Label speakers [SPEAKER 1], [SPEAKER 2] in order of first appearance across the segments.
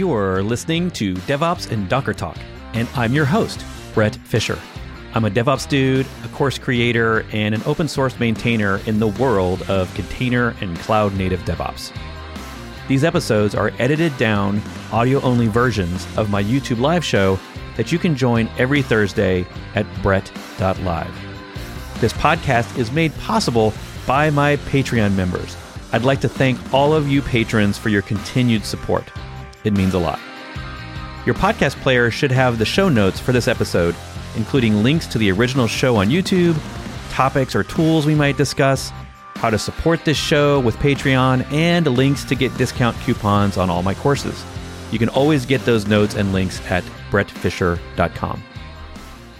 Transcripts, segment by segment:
[SPEAKER 1] You're listening to DevOps and Docker Talk, and I'm your host, Bret Fisher. I'm a DevOps dude, a course creator, and an open source maintainer in the world of container and cloud native DevOps. These episodes are edited down, audio only versions of my YouTube live show that you can join every Thursday at bret.live. This podcast is made possible by my Patreon members. I'd like to thank all of you patrons for your continued support. It means a lot. Your podcast player should have the show notes for this episode, including links to the original show on YouTube, topics or tools we might discuss, how to support this show with Patreon, and links to get discount coupons on all my courses. You can always get those notes and links at bretfisher.com.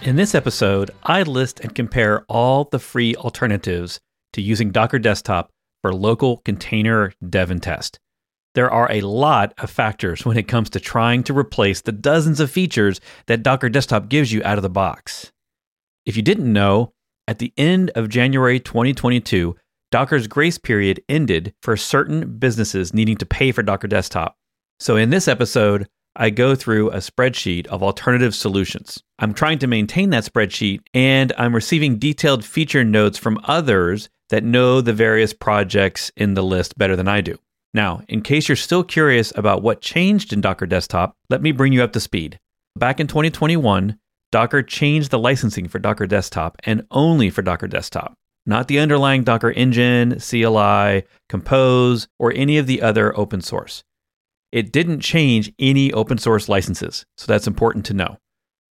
[SPEAKER 1] In this episode, I list and compare all the free alternatives to using Docker Desktop for local container dev and test. There are a lot of factors when it comes to trying to replace the dozens of features that Docker Desktop gives you out of the box. If you didn't know, at the end of January 2022, Docker's grace period ended for certain businesses needing to pay for Docker Desktop. So, in this episode, I go through a spreadsheet of alternative solutions. I'm trying to maintain that spreadsheet, and I'm receiving detailed feature notes from others that know the various projects in the list better than I do. Now, in case you're still curious about what changed in Docker Desktop, let me bring you up to speed. Back in 2021, Docker changed the licensing for Docker Desktop and only for Docker Desktop, not the underlying Docker engine, CLI, Compose, or any of the other open source. It didn't change any open source licenses, so that's important to know.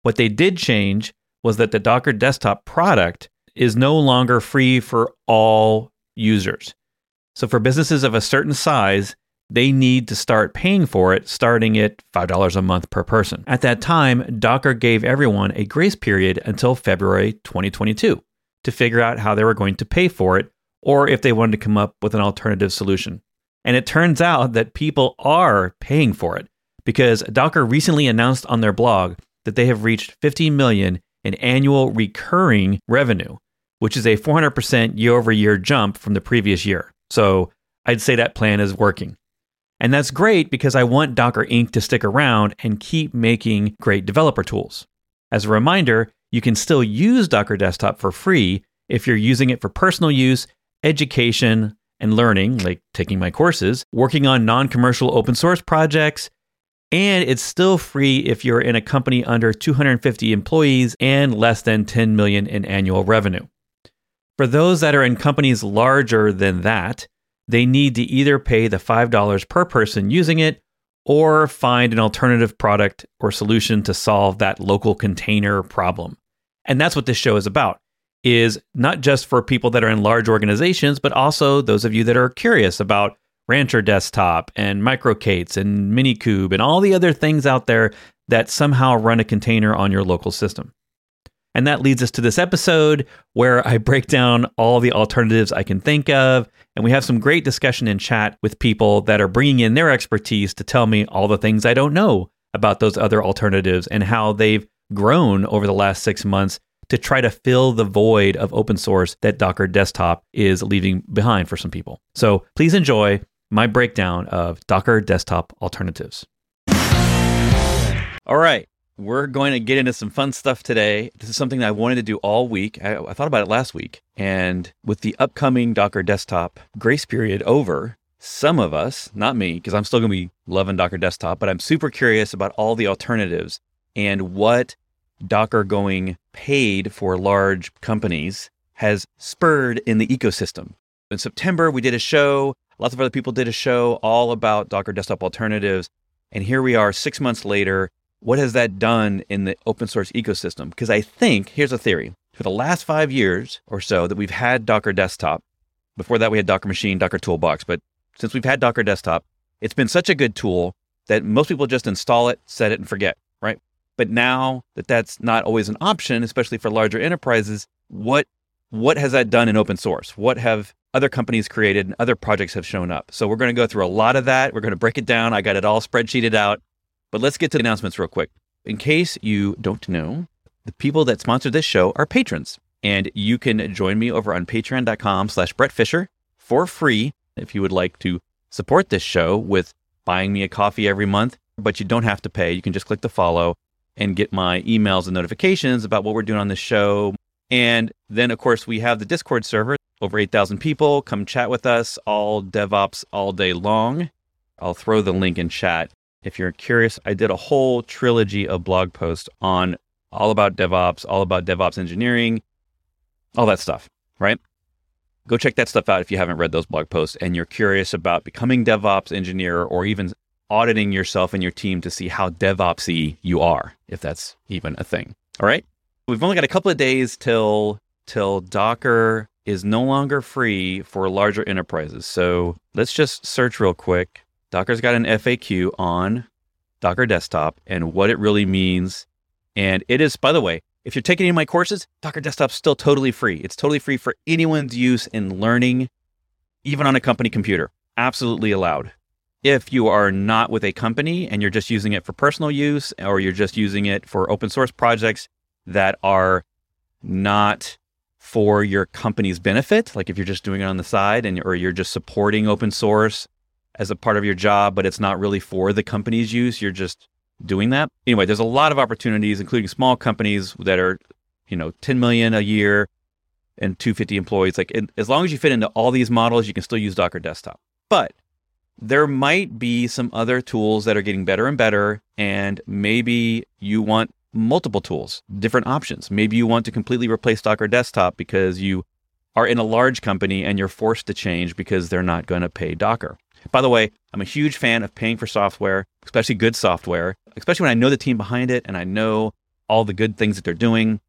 [SPEAKER 1] What they did change was that the Docker Desktop product is no longer free for all users. So for businesses of a certain size, they need to start paying for it starting at $5 a month per person. At that time, Docker gave everyone a grace period until February 2022 to figure out how they were going to pay for it or if they wanted to come up with an alternative solution. And it turns out that people are paying for it because Docker recently announced on their blog that they have reached 50 million in annual recurring revenue, which is a 400% year over year jump from the previous year. So I'd say that plan is working. And that's great because I want Docker Inc. to stick around and keep making great developer tools. As a reminder, you can still use Docker Desktop for free if you're using it for personal use, education, and learning, like taking my courses, working on non commercial open source projects, and it's still free if you're in a company under 250 employees and less than 10 million in annual revenue. For those that are in companies larger than that, they need to either pay the $5 per person using it or find an alternative product or solution to solve that local container problem. And that's what this show is about is not just for people that are in large organizations, but also those of you that are curious about Rancher Desktop and MicroK8s and Minikube and all the other things out there that somehow run a container on your local system. And that leads us to this episode where I break down all the alternatives I can think of. And we have some great discussion in chat with people that are bringing in their expertise to tell me all the things I don't know about those other alternatives and how they've grown over the last six months to try to fill the void of open source that Docker Desktop is leaving behind for some people. So please enjoy my breakdown of Docker Desktop alternatives. All right, we're going to get into some fun stuff today. This is something I wanted to do all week. I, I thought about it last week. And with the upcoming Docker Desktop grace period over, some of us, not me, because I'm still going to be loving Docker Desktop, but I'm super curious about all the alternatives and what Docker going paid for large companies has spurred in the ecosystem. In September, we did a show. Lots of other people did a show all about Docker desktop alternatives. And here we are six months later. What has that done in the open source ecosystem? Because I think, here's a theory for the last five years or so that we've had Docker desktop, before that we had Docker machine, Docker toolbox, but since we've had Docker desktop, it's been such a good tool that most people just install it, set it, and forget, right? But now that that's not always an option, especially for larger enterprises, what what has that done in open source? What have other companies created and other projects have shown up? So we're going to go through a lot of that. We're going to break it down. I got it all spreadsheeted out. But let's get to the announcements real quick. In case you don't know, the people that sponsor this show are patrons. And you can join me over on patreon.com slash Bret Fisher for free if you would like to support this show with buying me a coffee every month but you don't have to pay. You can just click the follow and get my emails and notifications about what we're doing on the show. And then, of course, we have the Discord server, over 8,000 people. Come chat with us, all DevOps all day long. I'll throw the link in chat. If you're curious, I did a whole trilogy of blog posts on all about DevOps, all about DevOps engineering, all that stuff, right? Go check that stuff out if you haven't read those blog posts and you're curious about becoming DevOps engineer or even auditing yourself and your team to see how DevOpsy you are, if that's even a thing. All right. We've only got a couple of days till till Docker is no longer free for larger enterprises. So let's just search real quick. Docker's got an FAQ on Docker Desktop and what it really means. And it is, by the way, if you're taking any of my courses, Docker Desktop's still totally free. It's totally free for anyone's use in learning, even on a company computer. Absolutely allowed. If you are not with a company and you're just using it for personal use or you're just using it for open source projects that are not for your company's benefit, like if you're just doing it on the side and or you're just supporting open source as a part of your job, but it's not really for the company's use, you're just doing that. Anyway, there's a lot of opportunities, including small companies that are, you know, 10 million a year and 250 employees. Like, as long as you fit into all these models, you can still use Docker Desktop. But there might be some other tools that are getting better and better, and maybe you want multiple tools, different options. Maybe you want to completely replace Docker Desktop because you are in a large company and you're forced to change because they're not going to pay Docker. By the way, I'm a huge fan of paying for software, especially good software, especially when I know the team behind it and I know all the good things that they're doing.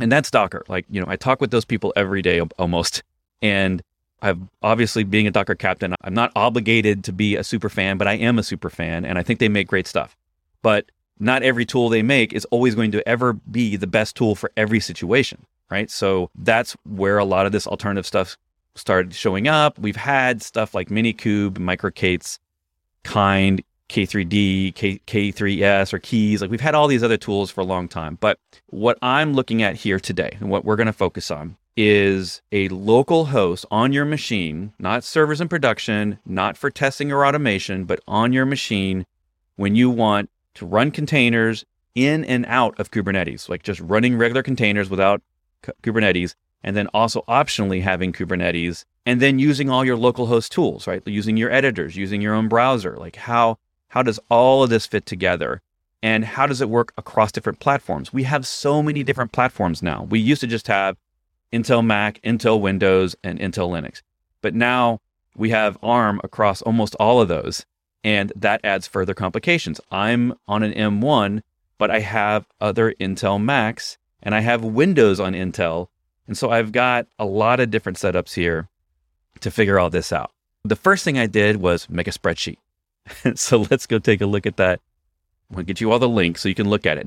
[SPEAKER 1] And that's Docker. Like, you know, I talk with those people every day almost. And I've obviously being a Docker captain, I'm not obligated to be a super fan, but I am a super fan and I think they make great stuff. But not every tool they make is always going to ever be the best tool for every situation, right? So that's where a lot of this alternative stuff started showing up. We've had stuff like Minikube, MicroK8s, Kind, K3D, K, K3S, or Keys. Like we've had all these other tools for a long time. But what I'm looking at here today and what we're going to focus on is a local host on your machine, not servers in production, not for testing or automation, but on your machine when you want to run containers in and out of Kubernetes, like just running regular containers without Kubernetes, and then also optionally having Kubernetes, and then using all your local host tools, right? Using your editors, using your own browser. Like how how does all of this fit together? And how does it work across different platforms? We have so many different platforms now. We used to just have Intel Mac, Intel Windows, and Intel Linux. But now we have ARM across almost all of those. And that adds further complications. I'm on an M1, but I have other Intel Macs and I have Windows on Intel. And so I've got a lot of different setups here to figure all this out. The first thing I did was make a spreadsheet. so let's go take a look at that. I'll get you all the links so you can look at it.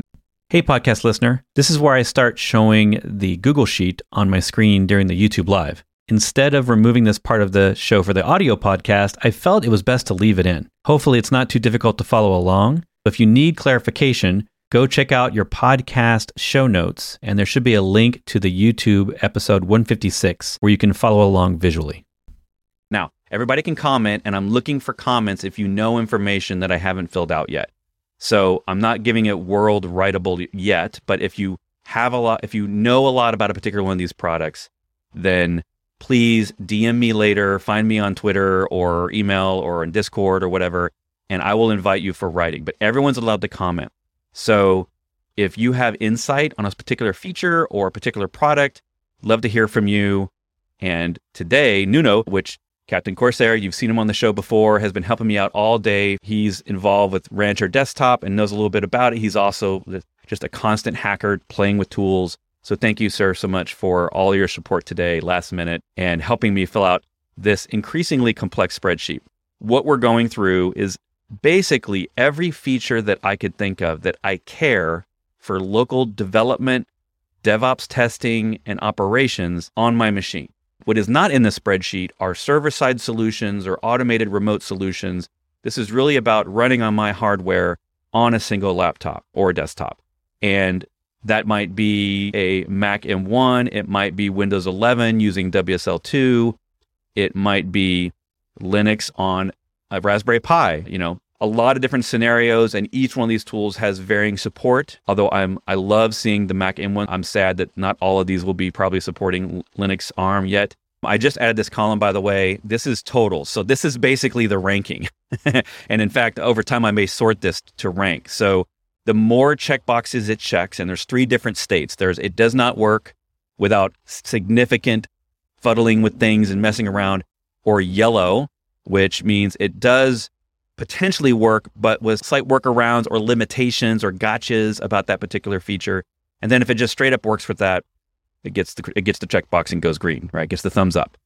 [SPEAKER 1] Hey, podcast listener. This is where I start showing the Google Sheet on my screen during the YouTube Live instead of removing this part of the show for the audio podcast, I felt it was best to leave it in. Hopefully, it's not too difficult to follow along. If you need clarification, go check out your podcast show notes, and there should be a link to the YouTube episode 156 where you can follow along visually. Now, everybody can comment, and I'm looking for comments if you know information that I haven't filled out yet. So I'm not giving it world writable yet, but if you have a lot, if you know a lot about a particular one of these products, then please DM me later, find me on Twitter or email or in Discord or whatever, and I will invite you for writing. But everyone's allowed to comment. So if you have insight on a particular feature or a particular product, love to hear from you. And today, Nuno, which Captain Corsair, you've seen him on the show before, has been helping me out all day. He's involved with Rancher Desktop and knows a little bit about it. He's also just a constant hacker playing with tools. So thank you, sir, so much for all your support today, last minute, and helping me fill out this increasingly complex spreadsheet. What we're going through is basically every feature that I could think of that I care for local development, DevOps testing, and operations on my machine. What is not in the spreadsheet are server side solutions or automated remote solutions. This is really about running on my hardware on a single laptop or desktop. And that might be a Mac M1. It might be Windows 11 using WSL2. It might be Linux on a Raspberry Pi. You know, a lot of different scenarios, and each one of these tools has varying support. Although I'm I love seeing the Mac M1. I'm sad that not all of these will be probably supporting Linux ARM yet. I just added this column, by the way. This is total. So this is basically the ranking. and in fact, over time, I may sort this to rank. So the more checkboxes it checks, and there's three different states. There's it does not work without significant fuddling with things and messing around, or yellow, which means it does potentially work, but with slight workarounds or limitations or gotchas about that particular feature. And then if it just straight up works with that, it gets the it gets the checkbox and goes green, right? Gets the thumbs up.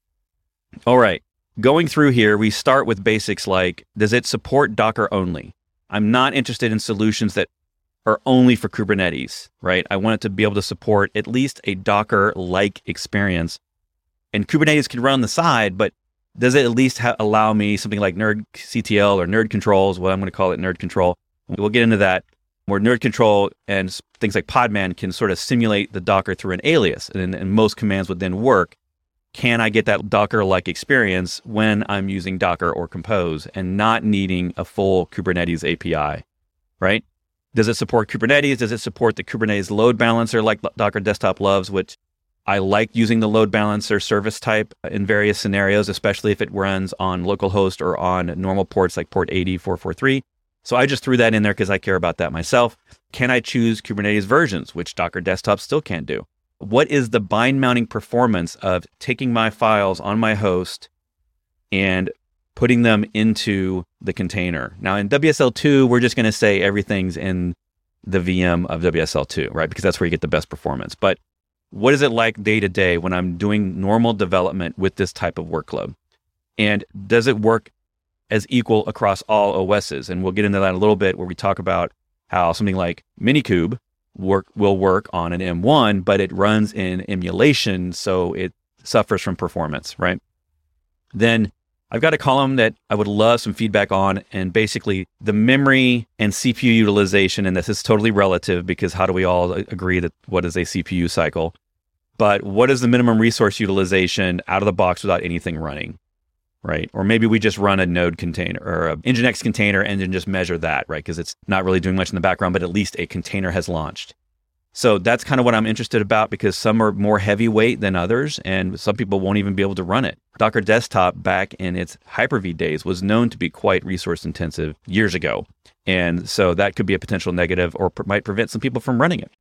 [SPEAKER 1] All right. Going through here, we start with basics like does it support Docker only? I'm not interested in solutions that are only for Kubernetes, right? I want it to be able to support at least a Docker like experience. And Kubernetes can run on the side, but does it at least ha- allow me something like nerdctl or nerd controls? what I'm going to call it nerd control. We'll get into that where nerd control and things like Podman can sort of simulate the Docker through an alias, and, and most commands would then work. Can I get that Docker like experience when I'm using Docker or Compose and not needing a full Kubernetes API, right? Does it support Kubernetes? Does it support the Kubernetes load balancer like Docker Desktop loves, which I like using the load balancer service type in various scenarios, especially if it runs on localhost or on normal ports like port 80443. So I just threw that in there because I care about that myself. Can I choose Kubernetes versions, which Docker Desktop still can't do? What is the bind mounting performance of taking my files on my host and putting them into the container? Now in WSL2, we're just going to say everything's in the VM of WSL2, right? Because that's where you get the best performance. But what is it like day to day when I'm doing normal development with this type of workload? And does it work as equal across all OSs? And we'll get into that a little bit where we talk about how something like Minikube work will work on an M1, but it runs in emulation, so it suffers from performance, right? Then I've got a column that I would love some feedback on, and basically the memory and CPU utilization. And this is totally relative because how do we all agree that what is a CPU cycle? But what is the minimum resource utilization out of the box without anything running? Right. Or maybe we just run a node container or a Nginx container and then just measure that, right? Because it's not really doing much in the background, but at least a container has launched. So that's kind of what I'm interested about because some are more heavyweight than others, and some people won't even be able to run it. Docker Desktop, back in its Hyper V days, was known to be quite resource intensive years ago. And so that could be a potential negative or might prevent some people from running it.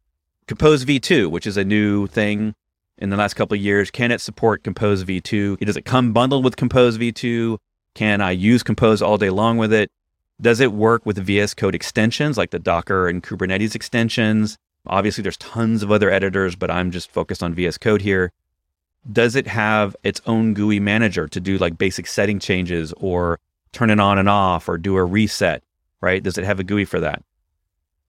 [SPEAKER 1] Compose V2, which is a new thing in the last couple of years. Can it support Compose v2? Does it come bundled with Compose v2? Can I use Compose all day long with it? Does it work with VS Code extensions like the Docker and Kubernetes extensions? Obviously, there's tons of other editors, but I'm just focused on VS Code here. Does it have its own GUI manager to do like basic setting changes or turn it on and off or do a reset, right? Does it have a GUI for that?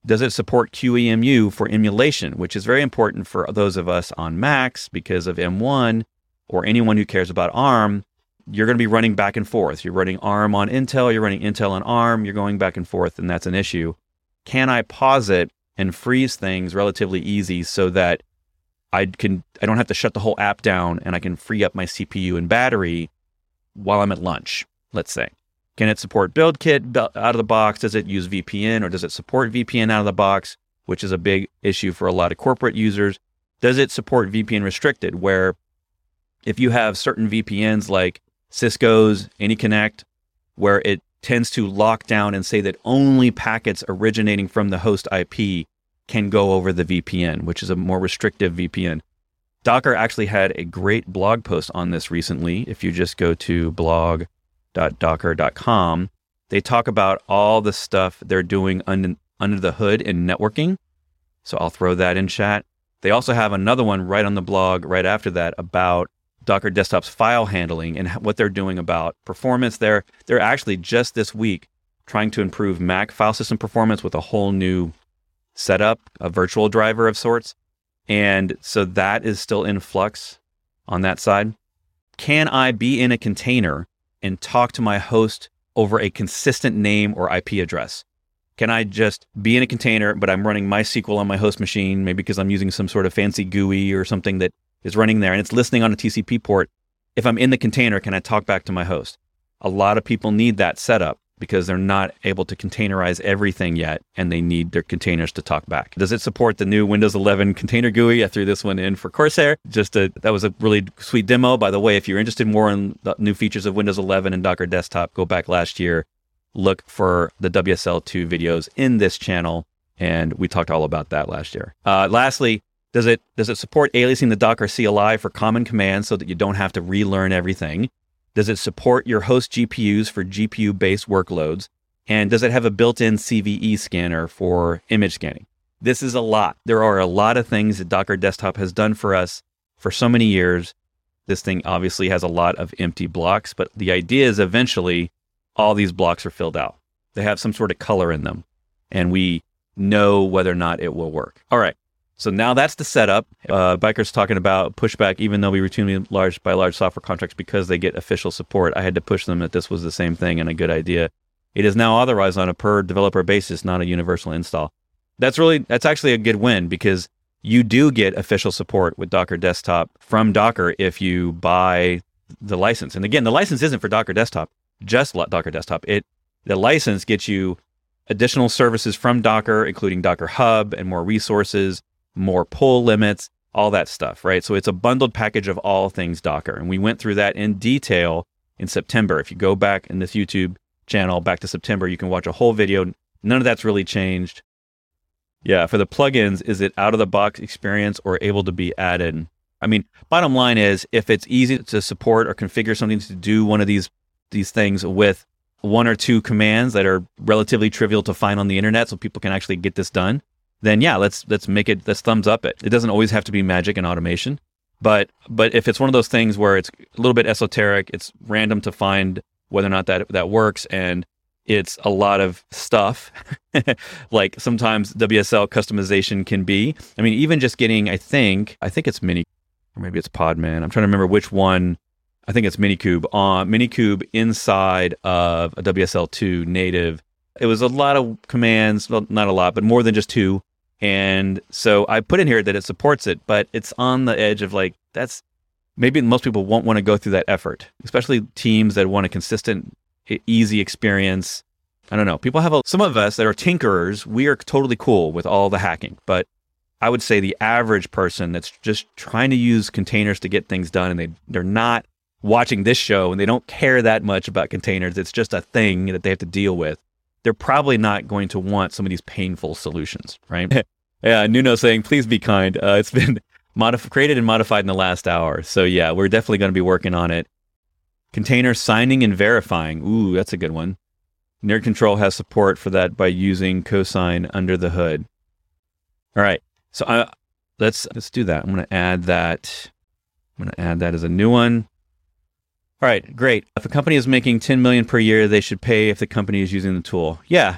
[SPEAKER 1] Does it support QEMU for emulation, which is very important for those of us on Macs because of M1 or anyone who cares about ARM? You're going to be running back and forth. You're running ARM on Intel, you're running Intel on ARM, you're going back and forth, and that's an issue. Can I pause it and freeze things relatively easy so that I can I don't have to shut the whole app down and I can free up my CPU and battery while I'm at lunch, let's say. Can it support BuildKit out of the box? Does it use VPN or does it support VPN out of the box, which is a big issue for a lot of corporate users? Does it support VPN restricted, where if you have certain VPNs like Cisco's AnyConnect, where it tends to lock down and say that only packets originating from the host IP can go over the VPN, which is a more restrictive VPN. Docker actually had a great blog post on this recently. If you just go to blog docker.com, they talk about all the stuff they're doing under, under the hood in networking. So I'll throw that in chat. They also have another one right on the blog right after that about Docker Desktop's file handling and what they're doing about performance there. They're actually just this week trying to improve Mac file system performance with a whole new setup, a virtual driver of sorts. And so that is still in flux on that side. Can I be in a container and talk to my host over a consistent name or IP address? Can I just be in a container, but I'm running MySQL on my host machine, maybe because I'm using some sort of fancy GUI or something that is running there and it's listening on a TCP port? If I'm in the container, can I talk back to my host? A lot of people need that setup because they're not able to containerize everything yet and they need their containers to talk back. Does it support the new Windows 11 container GUI? I threw this one in for Corsair. Just a, that was a really sweet demo. By the way, if you're interested more in the new features of Windows 11 and Docker Desktop, go back last year, look for the WSL2 videos in this channel. And we talked all about that last year. Uh, lastly, does it does it support aliasing the Docker CLI for common commands so that you don't have to relearn everything? Does it support your host GPUs for GPU based workloads? And does it have a built in CVE scanner for image scanning? This is a lot. There are a lot of things that Docker Desktop has done for us for so many years. This thing obviously has a lot of empty blocks, but the idea is eventually all these blocks are filled out. They have some sort of color in them, and we know whether or not it will work. All right. So now that's the setup. Uh, Byker's talking about pushback, even though we routinely large by large software contracts because they get official support. I had to push them that this was the same thing and a good idea. It is now authorized on a per developer basis, not a universal install. That's really that's actually a good win because you do get official support with Docker Desktop from Docker if you buy the license. And again, the license isn't for Docker Desktop, just Docker Desktop. It the license gets you additional services from Docker, including Docker Hub and more resources more pull limits, all that stuff, right? So it's a bundled package of all things Docker. And we went through that in detail in September. If you go back in this YouTube channel back to September, you can watch a whole video. None of that's really changed. Yeah, for the plugins, is it out of the box experience or able to be added? I mean, bottom line is if it's easy to support or configure something to do one of these these things with one or two commands that are relatively trivial to find on the internet so people can actually get this done, then yeah, let's let's make it let's thumbs up it. It doesn't always have to be magic and automation. But but if it's one of those things where it's a little bit esoteric, it's random to find whether or not that that works and it's a lot of stuff like sometimes WSL customization can be. I mean, even just getting, I think, I think it's Mini, or maybe it's Podman. I'm trying to remember which one. I think it's Minikube on Minikube inside of a WSL2 native. It was a lot of commands, well, not a lot, but more than just two. And so I put in here that it supports it, but it's on the edge of like, that's maybe most people won't want to go through that effort, especially teams that want a consistent, easy experience. I don't know. People have a, some of us that are tinkerers, we are totally cool with all the hacking, but I would say the average person that's just trying to use containers to get things done and they, they're not watching this show and they don't care that much about containers. It's just a thing that they have to deal with. They're probably not going to want some of these painful solutions, right? Yeah, Nuno saying, please be kind. Uh, it's been modif- created and modified in the last hour. So, yeah, we're definitely going to be working on it. Container signing and verifying. Ooh, that's a good one. Nerd Control has support for that by using cosign under the hood. All right. So uh, let's let's do that. I'm going to add that. I'm going to add that as a new one. All right, great. If a company is making 10 million per year, they should pay if the company is using the tool. Yeah,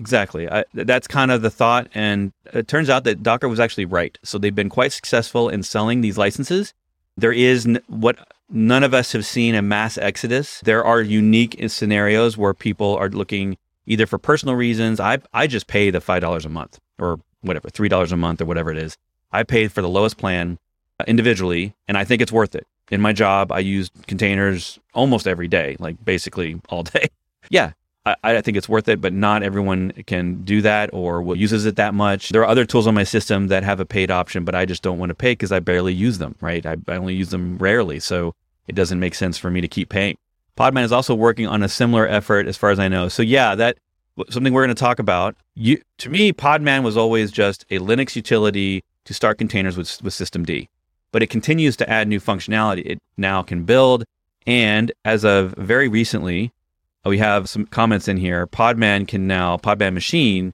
[SPEAKER 1] Exactly. I, that's kind of the thought. And it turns out that Docker was actually right. So they've been quite successful in selling these licenses. There is n- what none of us have seen a mass exodus. There are unique scenarios where people are looking either for personal reasons. I, I just pay the $5 a month or whatever, $3 a month or whatever it is. I paid for the lowest plan uh, individually, and I think it's worth it. In my job, I use containers almost every day, like basically all day. yeah, I, I, think it's worth it, but not everyone can do that or uses it that much. There are other tools on my system that have a paid option, but I just don't want to pay because I barely use them, right? I, I only use them rarely. So it doesn't make sense for me to keep paying. Podman is also working on a similar effort as far as I know. So yeah, that something we're going to talk about. You, to me, Podman was always just a Linux utility to start containers with, with systemd, but it continues to add new functionality. It now can build, and as of very recently, we have some comments in here. Podman can now, Podman machine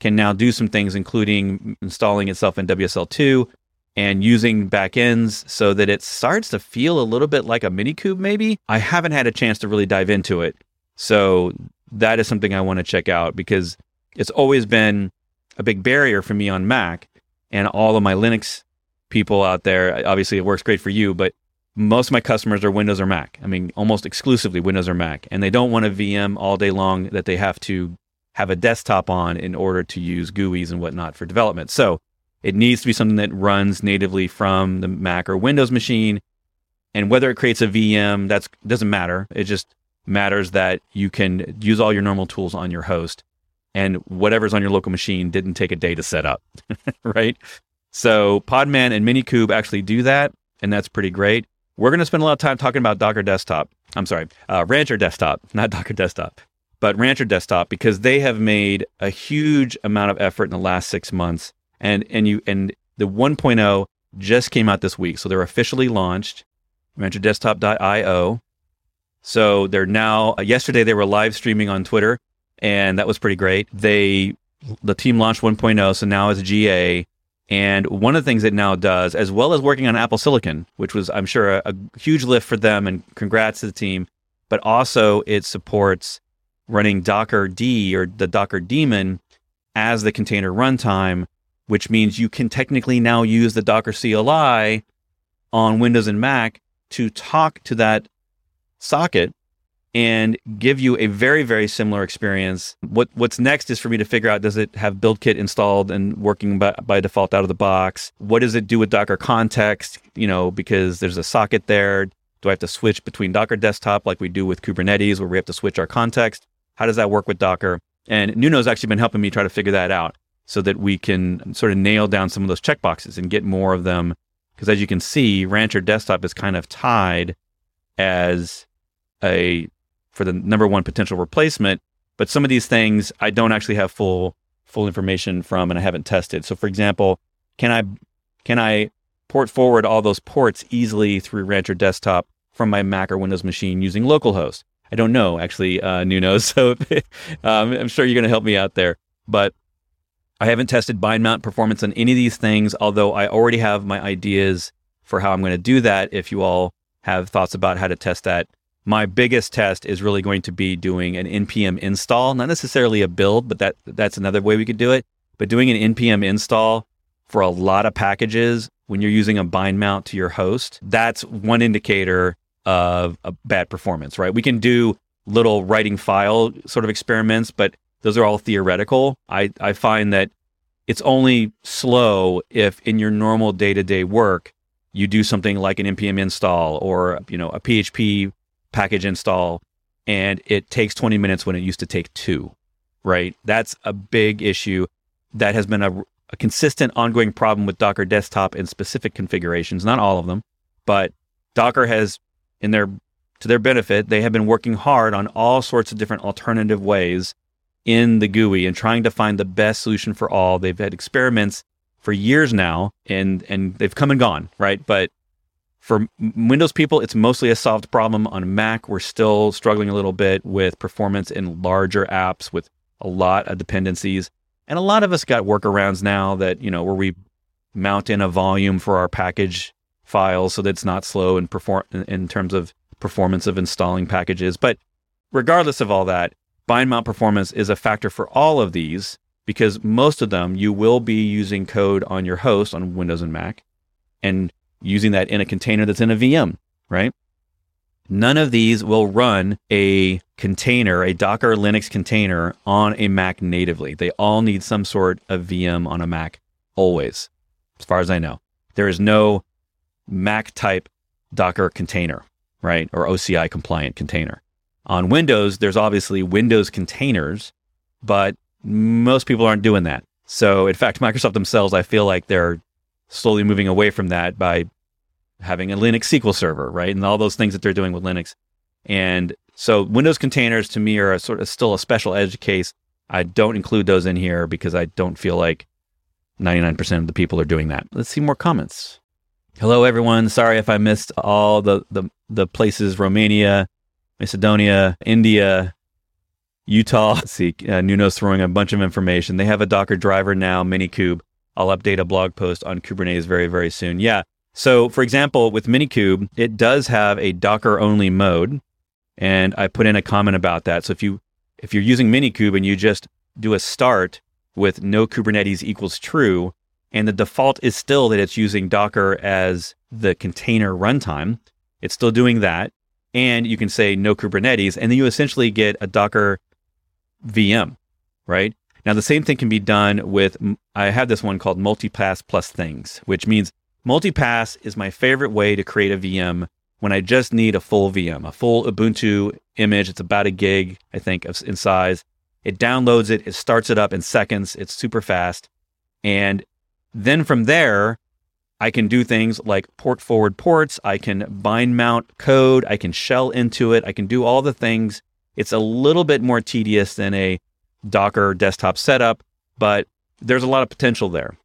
[SPEAKER 1] can now do some things, including installing itself in WSL2 and using backends so that it starts to feel a little bit like a Minikube, maybe. I haven't had a chance to really dive into it. So that is something I want to check out because it's always been a big barrier for me on Mac and all of my Linux people out there. Obviously, it works great for you, but most of my customers are Windows or Mac. I mean, almost exclusively Windows or Mac. And they don't want a VM all day long that they have to have a desktop on in order to use GUIs and whatnot for development. So it needs to be something that runs natively from the Mac or Windows machine. And whether it creates a VM, that doesn't matter. It just matters that you can use all your normal tools on your host and whatever's on your local machine didn't take a day to set up, right? So Podman and Minikube actually do that, and that's pretty great. We're going to spend a lot of time talking about Docker Desktop. I'm sorry, uh, Rancher Desktop, not Docker Desktop, but Rancher Desktop because they have made a huge amount of effort in the last six months, and and you and the 1.0 just came out this week, so they're officially launched. RancherDesktop.io. So they're now. Uh, yesterday they were live streaming on Twitter, and that was pretty great. They the team launched 1.0, so now it's GA. And one of the things it now does, as well as working on Apple Silicon, which was, I'm sure, a, a huge lift for them, and congrats to the team, but also it supports running dockerd or the Docker daemon as the container runtime, which means you can technically now use the Docker CLI on Windows and Mac to talk to that socket and give you a very very similar experience. What what's next is for me to figure out does it have BuildKit installed and working by, by default out of the box? What does it do with Docker context? You know, because there's a socket there. Do I have to switch between Docker desktop like we do with Kubernetes where we have to switch our context? How does that work with Docker? And Nuno's actually been helping me try to figure that out so that we can sort of nail down some of those checkboxes and get more of them. Because as you can see, Rancher Desktop is kind of tied as a for the number one potential replacement. But some of these things I don't actually have full full information from, and I haven't tested. So, for example, can I can I port forward all those ports easily through Rancher Desktop from my Mac or Windows machine using localhost? I don't know actually, uh, Nuno. So um, I'm sure you're going to help me out there. But I haven't tested bind mount performance on any of these things, although I already have my ideas for how I'm going to do that. If you all have thoughts about how to test that, my biggest test is really going to be doing an npm install, not necessarily a build, but that that's another way we could do it. But doing an npm install for a lot of packages when you're using a bind mount to your host, that's one indicator of a bad performance, right? We can do little writing file sort of experiments, but those are all theoretical. I, I find that it's only slow if in your normal day-to-day work you do something like an npm install or you know a php package install and it takes 20 minutes when it used to take two, right? That's a big issue that has been a, a consistent ongoing problem with Docker desktop in specific configurations, not all of them, but Docker has in their to their benefit, they have been working hard on all sorts of different alternative ways in the GUI and trying to find the best solution for all. They've had experiments for years now and and they've come and gone, right? But for Windows people, it's mostly a solved problem. On Mac, we're still struggling a little bit with performance in larger apps with a lot of dependencies. And a lot of us got workarounds now that, you know, where we mount in a volume for our package files so that it's not slow in perform in terms of performance of installing packages. But regardless of all that, bind mount performance is a factor for all of these because most of them you will be using code on your host on Windows and Mac. And using that in a container that's in a VM, right? None of these will run a container, a Docker Linux container on a Mac natively. They all need some sort of VM on a Mac, always, as far as I know. There is no Mac type Docker container, right? Or OCI compliant container. On Windows, there's obviously Windows containers, but most people aren't doing that. So, in fact, Microsoft themselves, I feel like they're slowly moving away from that by having a Linux SQL server, right? And all those things that they're doing with Linux. And so Windows containers to me are a sort of still a special edge case. I don't include those in here because I don't feel like 99% of the people are doing that. Let's see more comments. Hello, everyone. Sorry if I missed all the, the, the places Romania, Macedonia, India, Utah. Let's see, uh, Nuno's throwing a bunch of information. They have a Docker driver now, Minikube. I'll update a blog post on Kubernetes very, very soon. Yeah. So, for example, with Minikube, it does have a Docker only mode. And I put in a comment about that. So if you if you're using Minikube and you just do a start with no Kubernetes equals true, and the default is still that it's using Docker as the container runtime, it's still doing that. And you can say no Kubernetes, and then you essentially get a Docker VM, right? Now, the same thing can be done with, I have this one called multipass plus things, which means multipass is my favorite way to create a VM when I just need a full VM, a full Ubuntu image. It's about a gig, I think, in size. It downloads it, it starts it up in seconds. It's super fast. And then from there, I can do things like port forward ports. I can bind mount code. I can shell into it. I can do all the things. It's a little bit more tedious than a Docker desktop setup, but there's a lot of potential there.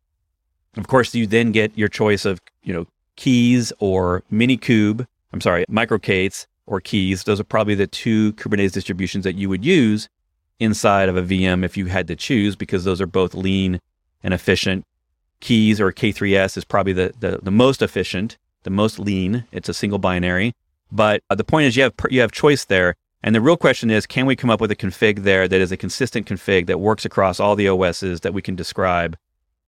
[SPEAKER 1] Of course, you then get your choice of, you know, keys or Minikube. I'm sorry, microK8s or keys. Those are probably the two Kubernetes distributions that you would use inside of a VM if you had to choose, because those are both lean and efficient. Keys or K3S is probably the, the, the most efficient, the most lean. It's a single binary. But uh, the point is, you have you have choice there. And the real question is, can we come up with a config there that is a consistent config that works across all the OSs that we can describe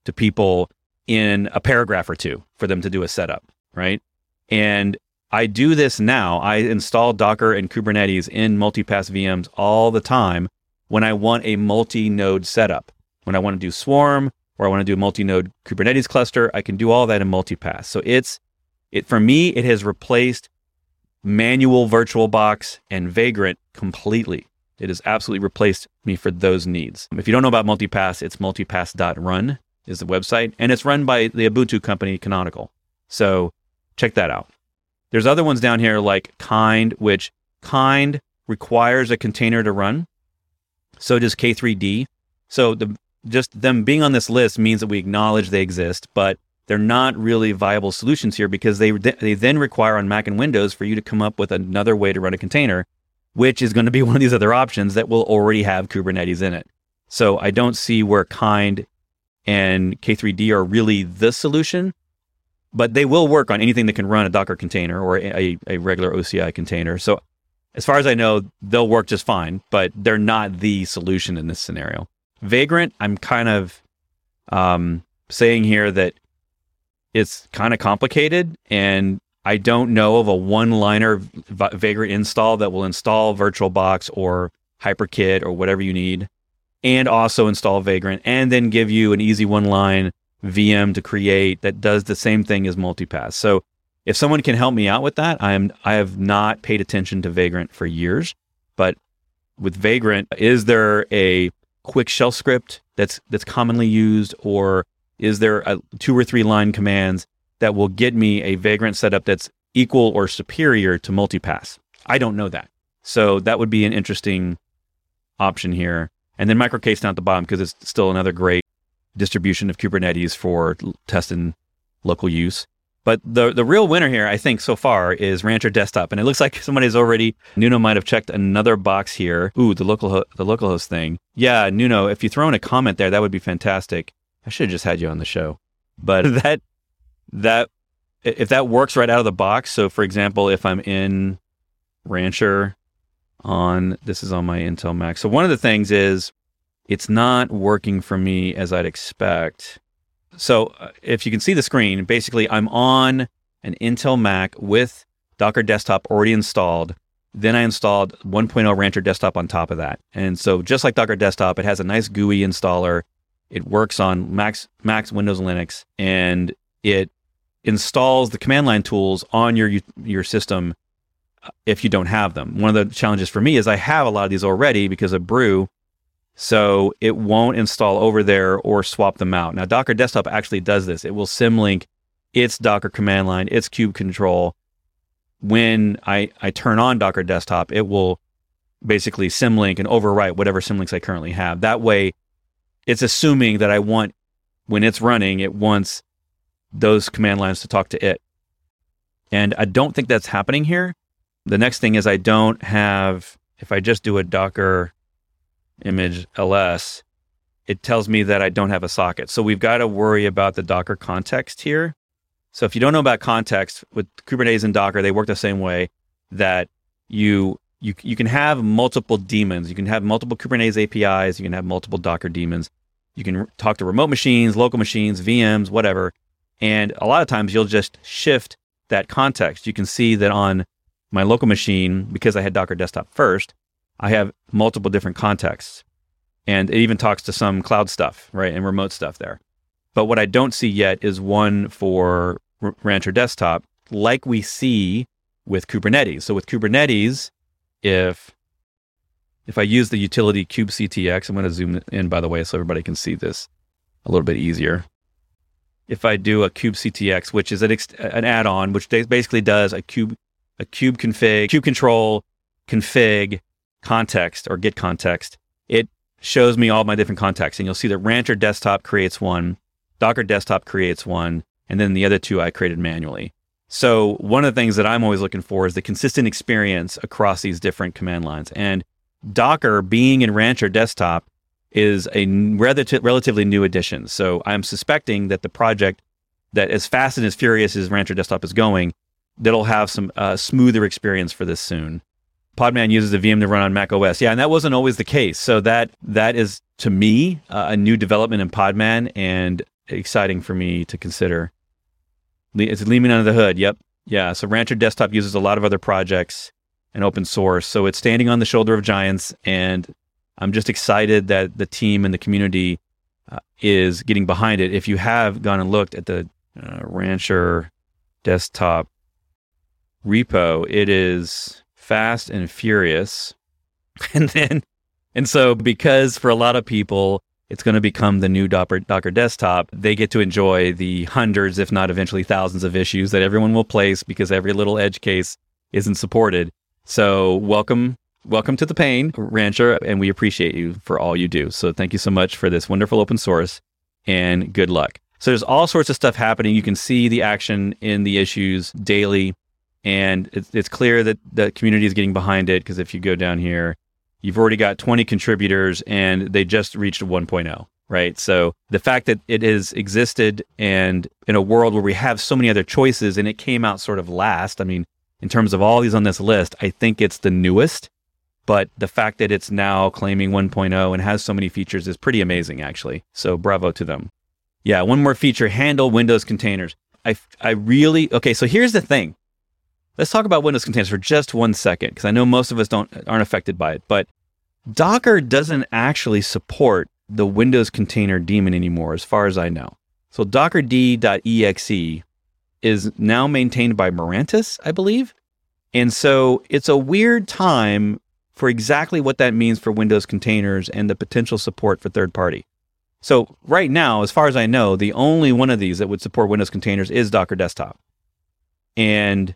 [SPEAKER 1] to people in a paragraph or two for them to do a setup, right? And I do this now. I install Docker and Kubernetes in multipass VMs all the time when I want a multi-node setup. When I want to do Swarm or I want to do a multi-node Kubernetes cluster, I can do all that in multipass. So it's it for me, it has replaced manual VirtualBox and Vagrant completely. It has absolutely replaced me for those needs. If you don't know about multipass, it's multipass.run is the website, and it's run by the Ubuntu company Canonical. So check that out. There's other ones down here like Kind, which Kind requires a container to run. So does K3D. So the just them being on this list means that we acknowledge they exist, but they're not really viable solutions here because they they then require on Mac and Windows for you to come up with another way to run a container, which is going to be one of these other options that will already have Kubernetes in it. So I don't see where Kind and K3D are really the solution, but they will work on anything that can run a Docker container or a, a regular OCI container. So as far as I know, they'll work just fine, but they're not the solution in this scenario. Vagrant, I'm kind of um, saying here that it's kind of complicated and I don't know of a one-liner Vagrant install that will install VirtualBox or HyperKit or whatever you need and also install Vagrant and then give you an easy one-line VM to create that does the same thing as multipass. So if someone can help me out with that, I am I have not paid attention to Vagrant for years, but with Vagrant, is there a quick shell script that's that's commonly used, or is there a two or three line commands that will get me a Vagrant setup that's equal or superior to multipass? I don't know that. So that would be an interesting option here. And then microK8s down at the bottom because it's still another great distribution of Kubernetes for testing local use. But the the real winner here, I think, so far is Rancher Desktop, and it looks like somebody's already Nuno might have checked another box here. Ooh, the local ho- the localhost thing. Yeah, Nuno, if you throw in a comment there, that would be fantastic. I should have just had you on the show, but that that if that works right out of the box. So, for example, if I'm in Rancher on this is on my Intel Mac. So one of the things is it's not working for me as I'd expect. So uh, if you can see the screen, basically I'm on an Intel Mac with Docker Desktop already installed. Then I installed 1.0 Rancher Desktop on top of that. And so just like Docker Desktop, it has a nice GUI installer. It works on Macs, Macs, Windows, Linux, and it installs the command line tools on your your system uh, if you don't have them. One of the challenges for me is I have a lot of these already because of Brew, so it won't install over there or swap them out. Now, Docker Desktop actually does this. It will symlink its Docker command line, its kube control. When I, I turn on Docker Desktop, it will basically symlink and overwrite whatever symlinks I currently have. That way, it's assuming that I want, when it's running, it wants those command lines to talk to it. And I don't think that's happening here. The next thing is I don't have, if I just do a Docker image ls, it tells me that I don't have a socket. So we've got to worry about the Docker context here. So if you don't know about context with Kubernetes and Docker, they work the same way that you you you can have multiple daemons. You can have multiple Kubernetes APIs. You can have multiple Docker daemons. You can talk to remote machines, local machines, VMs, whatever. And a lot of times you'll just shift that context. You can see that on my local machine, because I had Docker Desktop first, I have multiple different contexts. And it even talks to some cloud stuff, right? And remote stuff there. But what I don't see yet is one for Rancher Desktop, like we see with Kubernetes. So with Kubernetes, if if I use the utility kubectx, I'm going to zoom in by the way so everybody can see this a little bit easier. If I do a kubectx, which is an, ex- an add-on, which basically does a kube a kube config, kube control config context or get context, it shows me all my different contexts. And you'll see that Rancher Desktop creates one, Docker Desktop creates one, and then the other two I created manually. So one of the things that I'm always looking for is the consistent experience across these different command lines. And Docker being in Rancher Desktop is a relatively new addition. So I'm suspecting that the project that as fast and as furious as Rancher Desktop is going, that'll have some uh, smoother experience for this soon. Podman uses a VM to run on Mac OS. Yeah, and that wasn't always the case. So that that is to me uh, a new development in Podman and exciting for me to consider. It's leaning under the hood. Yep. Yeah. So Rancher Desktop uses a lot of other projects and open source. So it's standing on the shoulder of giants. And I'm just excited that the team and the community uh, is getting behind it. If you have gone and looked at the uh, Rancher Desktop repo, it is fast and furious. And then, and so because for a lot of people, it's going to become the new Docker, Docker desktop. They get to enjoy the hundreds, if not eventually thousands of issues that everyone will place because every little edge case isn't supported. So welcome, welcome to the pain, Rancher, and we appreciate you for all you do. So thank you so much for this wonderful open source and good luck. So there's all sorts of stuff happening. You can see the action in the issues daily, and it's, it's clear that the community is getting behind it because if you go down here, you've already got 20 contributors and they just reached 1.0 right? So the fact that it has existed and in a world where we have so many other choices and it came out sort of last i mean in terms of all these on this list i think it's the newest but the fact that it's now claiming 1.0 and has so many features is pretty amazing actually. So bravo to them. Yeah one more feature handle windows containers. I i really okay so here's the thing. Let's talk about Windows containers for just one second, because I know most of us don't aren't affected by it. But Docker doesn't actually support the Windows container daemon anymore, as far as I know. So dockerd.exe is now maintained by Mirantis, I believe. And so it's a weird time for exactly what that means for Windows containers and the potential support for third party. So right now, as far as I know, the only one of these that would support Windows containers is Docker Desktop. And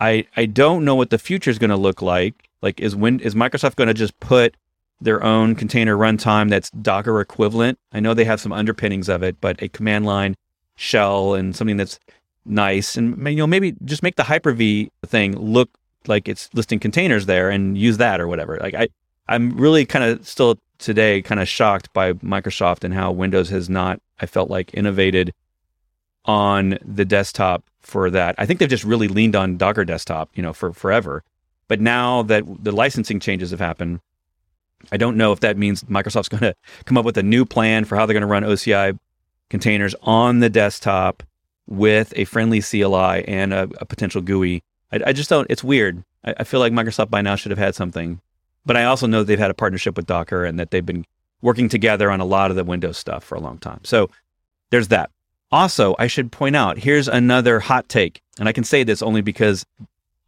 [SPEAKER 1] I I don't know what the future is going to look like. Like, is when is Microsoft going to just put their own container runtime that's Docker equivalent? I know they have some underpinnings of it, but a command line shell and something that's nice, and you know maybe just make the Hyper V thing look like it's listing containers there and use that or whatever. Like I I'm really kind of still today kind of shocked by Microsoft and how Windows has not I felt like innovated on the desktop for that. I think they've just really leaned on Docker desktop, you know, for forever. But now that the licensing changes have happened, I don't know if that means Microsoft's going to come up with a new plan for how they're going to run OCI containers on the desktop with a friendly CLI and a, a potential GUI. I, I, just don't. It's weird. I, I feel like Microsoft by now should have had something. But I also know they've had a partnership with Docker and that they've been working together on a lot of the Windows stuff for a long time. So there's that. Also, I should point out here's another hot take, and I can say this only because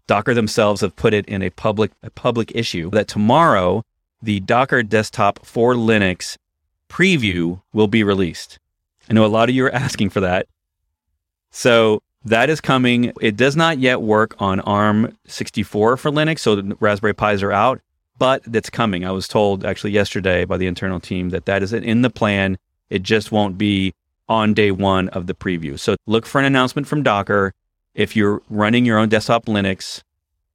[SPEAKER 1] Docker themselves have put it in a public a public issue that tomorrow the Docker desktop for Linux preview will be released. I know a lot of you are asking for that. So that is coming. It does not yet work on ARM 64 for Linux, so the Raspberry Pis are out, but that's coming. I was told actually yesterday by the internal team that that is in the plan. It just won't be on day one of the preview. So look for an announcement from Docker if you're running your own desktop Linux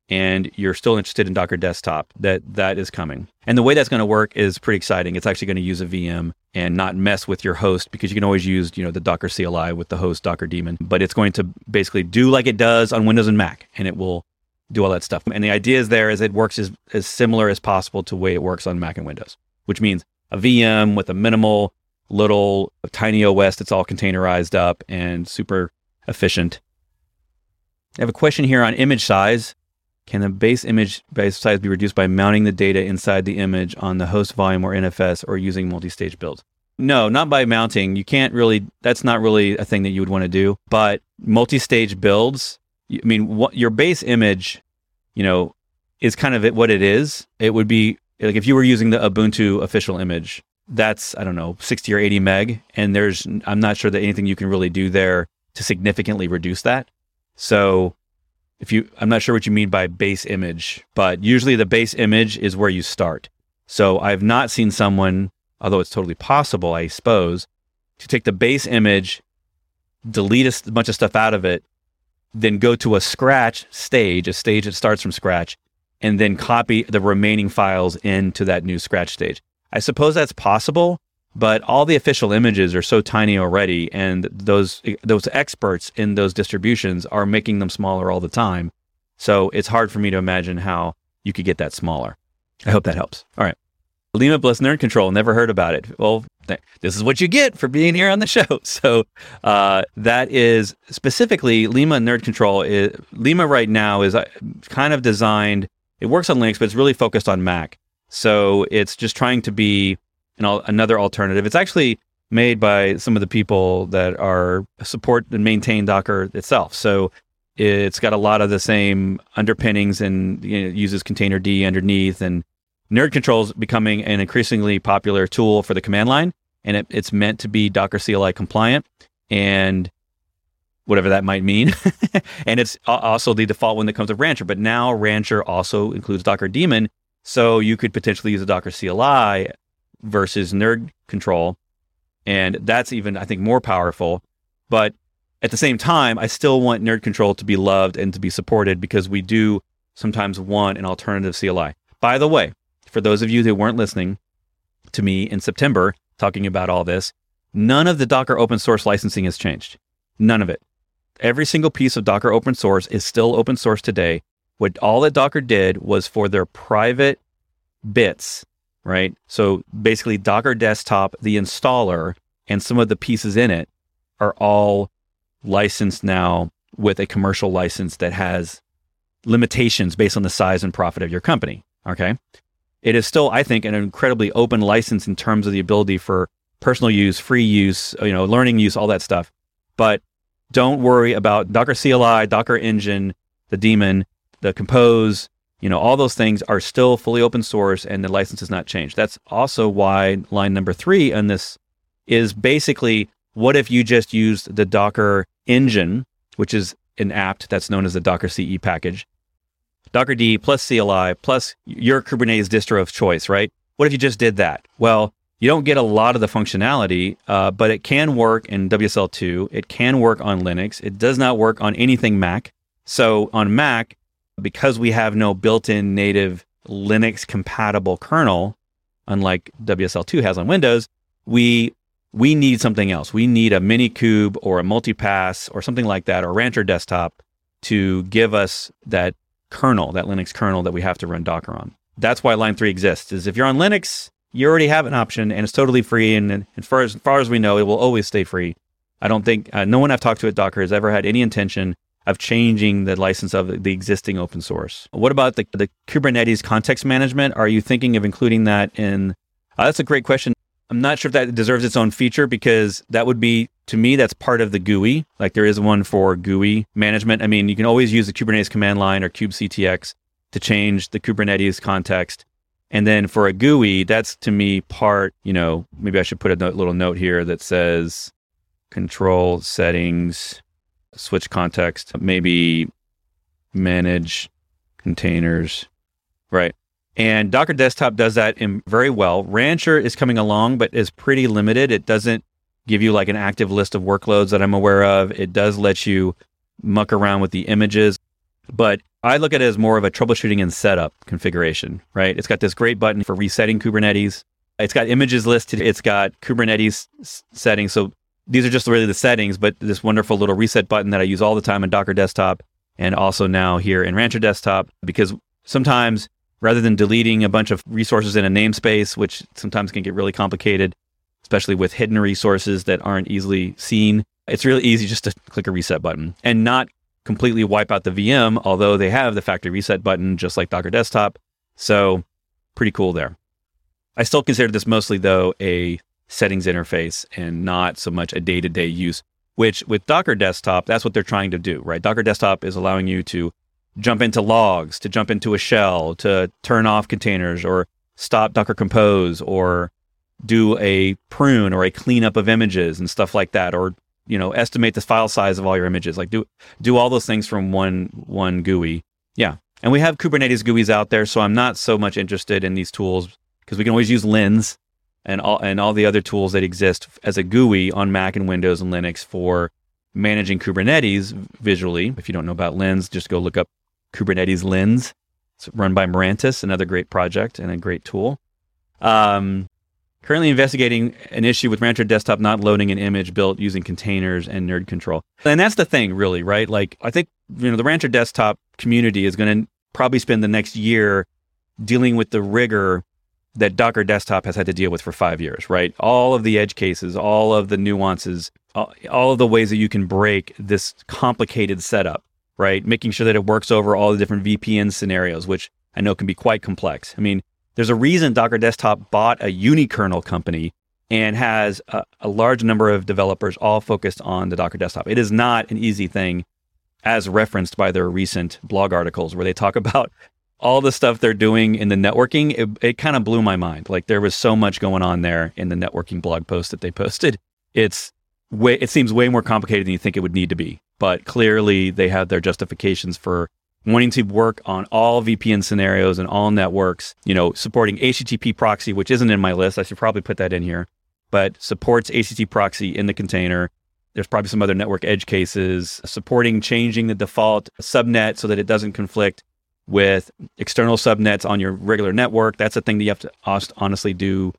[SPEAKER 1] and you're still interested in Docker Desktop, that that is coming. And the way that's going to work is pretty exciting. It's actually going to use a VM and not mess with your host because you can always use, you know, the Docker CLI with the host Docker daemon, but it's going to basically do like it does on Windows and Mac and it will do all that stuff. And the idea is there is it works as, as similar as possible to the way it works on Mac and Windows, which means a VM with a minimal little tiny OS that's all containerized up and super efficient. I have a question here on image size. Can the base image base size be reduced by mounting the data inside the image on the host volume or NFS or using multi-stage builds? No, not by mounting. You can't really, that's not really a thing that you would want to do. But multi stage builds I mean, what, your base image, you know, is kind of what it is. It would be like if you were using the Ubuntu official image, that's I don't know, 60 or 80 meg, and there's I'm not sure that anything you can really do there to significantly reduce that. So if you I'm not sure what you mean by base image, but usually the base image is where you start. So I've not seen someone, although it's totally possible, I suppose, to take the base image, delete a bunch of stuff out of it, then go to a scratch stage, a stage that starts from scratch, and then copy the remaining files into that new scratch stage. I suppose that's possible, but all the official images are so tiny already, and those those experts in those distributions are making them smaller all the time. So it's hard for me to imagine how you could get that smaller. I hope that helps. All right. Lima Bliss nerdctl. Never heard about it. Well, th- this is what you get for being here on the show. So uh, that is specifically Lima nerdctl. Is, Lima right now is uh, kind of designed. It works on Linux, but it's really focused on Mac. So it's just trying to be an, another alternative. It's actually made by some of the people that are support and maintain Docker itself. So it's got a lot of the same underpinnings and you know, uses containerd underneath. And nerdctl is becoming an increasingly popular tool for the command line, and it, it's meant to be Docker CLI compliant and whatever that might mean. and it's also the default one that comes with Rancher. But now Rancher also includes Docker Daemon, so you could potentially use a Docker CLI versus Nerd Control, and that's even I think more powerful. But at the same time, I still want nerdctl to be loved and to be supported because we do sometimes want an alternative CLI. By the way, for those of you who weren't listening to me in September talking about all this, none of the Docker open source licensing has changed. None of it. Every single piece of Docker open source is still open source today. What all that Docker did was for their private bits right? So basically, Docker Desktop, the installer, and some of the pieces in it are all licensed now with a commercial license that has limitations based on the size and profit of your company. Okay. It is still, I think, an incredibly open license in terms of the ability for personal use, free use, you know, learning use, all that stuff. But don't worry about Docker CLI, Docker Engine, the daemon, the Compose, you know, all those things are still fully open source and the license has not changed. That's also why line number three on this is basically what if you just used the Docker engine, which is an apt that's known as the Docker CE package, dockerd plus CLI plus your Kubernetes distro of choice, right? What if you just did that? Well, you don't get a lot of the functionality, uh, but it can work in WSL2. It can work on Linux. It does not work on anything Mac. So on Mac, because we have no built-in native Linux compatible kernel, unlike WSL2 has on Windows, we we need something else. We need a mini Minikube or a multipass or something like that, or Rancher desktop to give us that kernel, that Linux kernel that we have to run Docker on. That's why line three exists. Is if you're on Linux, you already have an option and it's totally free. And, and far as far as we know, it will always stay free. I don't think uh, no one I've talked to at Docker has ever had any intention of changing the license of the existing open source. What about the, the Kubernetes context management? Are you thinking of including that in? Uh, that's a great question. I'm not sure if that deserves its own feature because that would be, to me, that's part of the GUI. Like there is one for GUI management. I mean, you can always use the Kubernetes command line or kubectx to change the Kubernetes context. And then for a GUI, that's to me part, you know, maybe I should put a little note here that says control settings switch context, maybe manage containers, right? And Docker Desktop does that in very well. Rancher is coming along, but is pretty limited. It doesn't give you like an active list of workloads that I'm aware of. It does let you muck around with the images, but I look at it as more of a troubleshooting and setup configuration, right? It's got this great button for resetting Kubernetes. It's got images listed. It's got Kubernetes settings. So these are just really the settings, but this wonderful little reset button that I use all the time in Docker Desktop and also now here in Rancher Desktop, because sometimes rather than deleting a bunch of resources in a namespace, which sometimes can get really complicated, especially with hidden resources that aren't easily seen, it's really easy just to click a reset button and not completely wipe out the VM, although they have the factory reset button just like Docker Desktop. So pretty cool there. I still consider this mostly though a settings interface and not so much a day to day use. which with Docker Desktop, that's what they're trying to do, right? Docker Desktop is allowing you to jump into logs, to jump into a shell, to turn off containers or stop Docker Compose or do a prune or a cleanup of images and stuff like that, or you know, estimate the file size of all your images. Like do do all those things from one one GUI. Yeah. And we have Kubernetes GUIs out there, so I'm not so much interested in these tools because we can always use Lens and all and all the other tools that exist as a GUI on Mac and Windows and Linux for managing Kubernetes visually. If you don't know about Lens, just go look up Kubernetes Lens. It's run by Mirantis, another great project and a great tool. Um, currently investigating an issue with Rancher Desktop not loading an image built using containers and nerdctl. And that's the thing, really, right? Like, I think, you know, the Rancher Desktop community is going to probably spend the next year dealing with the rigor that Docker Desktop has had to deal with for five years, right? All of the edge cases, all of the nuances, all, of the ways that you can break this complicated setup, right? Making sure that it works over all the different VPN scenarios, which I know can be quite complex. I mean, there's a reason Docker Desktop bought a unikernel company and has a, a, large number of developers all focused on the Docker Desktop. It is not an easy thing, as referenced by their recent blog articles, where they talk about all the stuff they're doing in the networking. It, it kind of blew my mind. Like there was so much going on there in the networking blog post that they posted. It's way, it seems way more complicated than you think it would need to be. But clearly, they have their justifications for wanting to work on all VPN scenarios and all networks, you know, supporting HTTP proxy, which isn't in my list. I should probably put that in here, but supports HTTP proxy in the container. There's probably some other network edge cases supporting changing the default subnet so that it doesn't conflict with external subnets on your regular network. That's a thing that you have to honestly do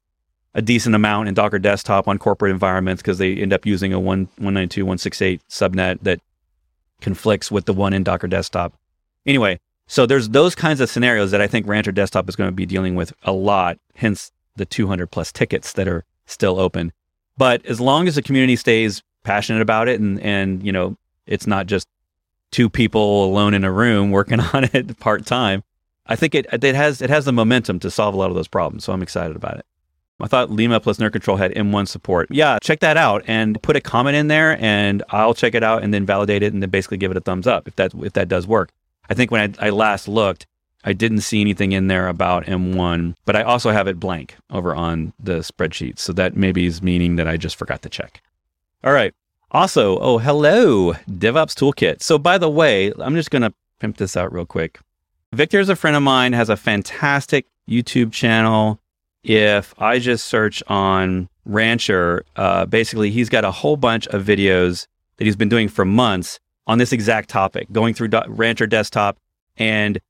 [SPEAKER 1] a decent amount in Docker Desktop on corporate environments because they end up using a 192.168 subnet that conflicts with the one in Docker Desktop. Anyway, so there's those kinds of scenarios that I think Rancher Desktop is going to be dealing with a lot, hence the 200 plus tickets that are still open. But as long as the community stays passionate about it and, and you know, it's not just two people alone in a room working on it part time, I think it, it has, it has the momentum to solve a lot of those problems. So I'm excited about it. I thought Lima plus nerdctl had M1 support. Yeah, check that out and put a comment in there and I'll check it out and then validate it and then basically give it a thumbs up if that if that does work. I think when I, I last looked, I didn't see anything in there about M1, but I also have it blank over on the spreadsheet. So that maybe is meaning that I just forgot to check. All right. Also, oh, hello, DevOps Toolkit. So, by the way, I'm just going to pimp this out real quick. Viktor is a friend of mine, has a fantastic YouTube channel. If I just search on Rancher, uh, basically, he's got a whole bunch of videos that he's been doing for months on this exact topic, going through do- Rancher Desktop. And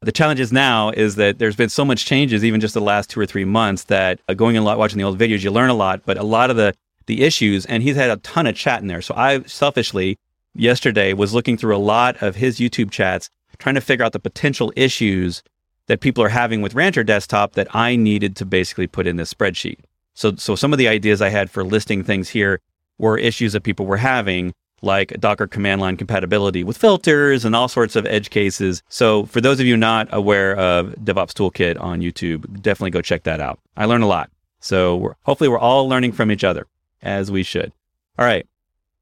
[SPEAKER 1] the challenge is now is that there's been so much changes, even just the last two or three months, that uh, going and watching the old videos, you learn a lot. But a lot of the the issues, and he's had a ton of chat in there. So I selfishly yesterday was looking through a lot of his YouTube chats, trying to figure out the potential issues that people are having with Rancher Desktop that I needed to basically put in this spreadsheet. So, so some of the ideas I had for listing things here were issues that people were having like Docker command line compatibility with filters and all sorts of edge cases. So for those of you not aware of DevOps Toolkit on YouTube, definitely go check that out. I learned a lot. So we're, hopefully we're all learning from each other as we should. All right.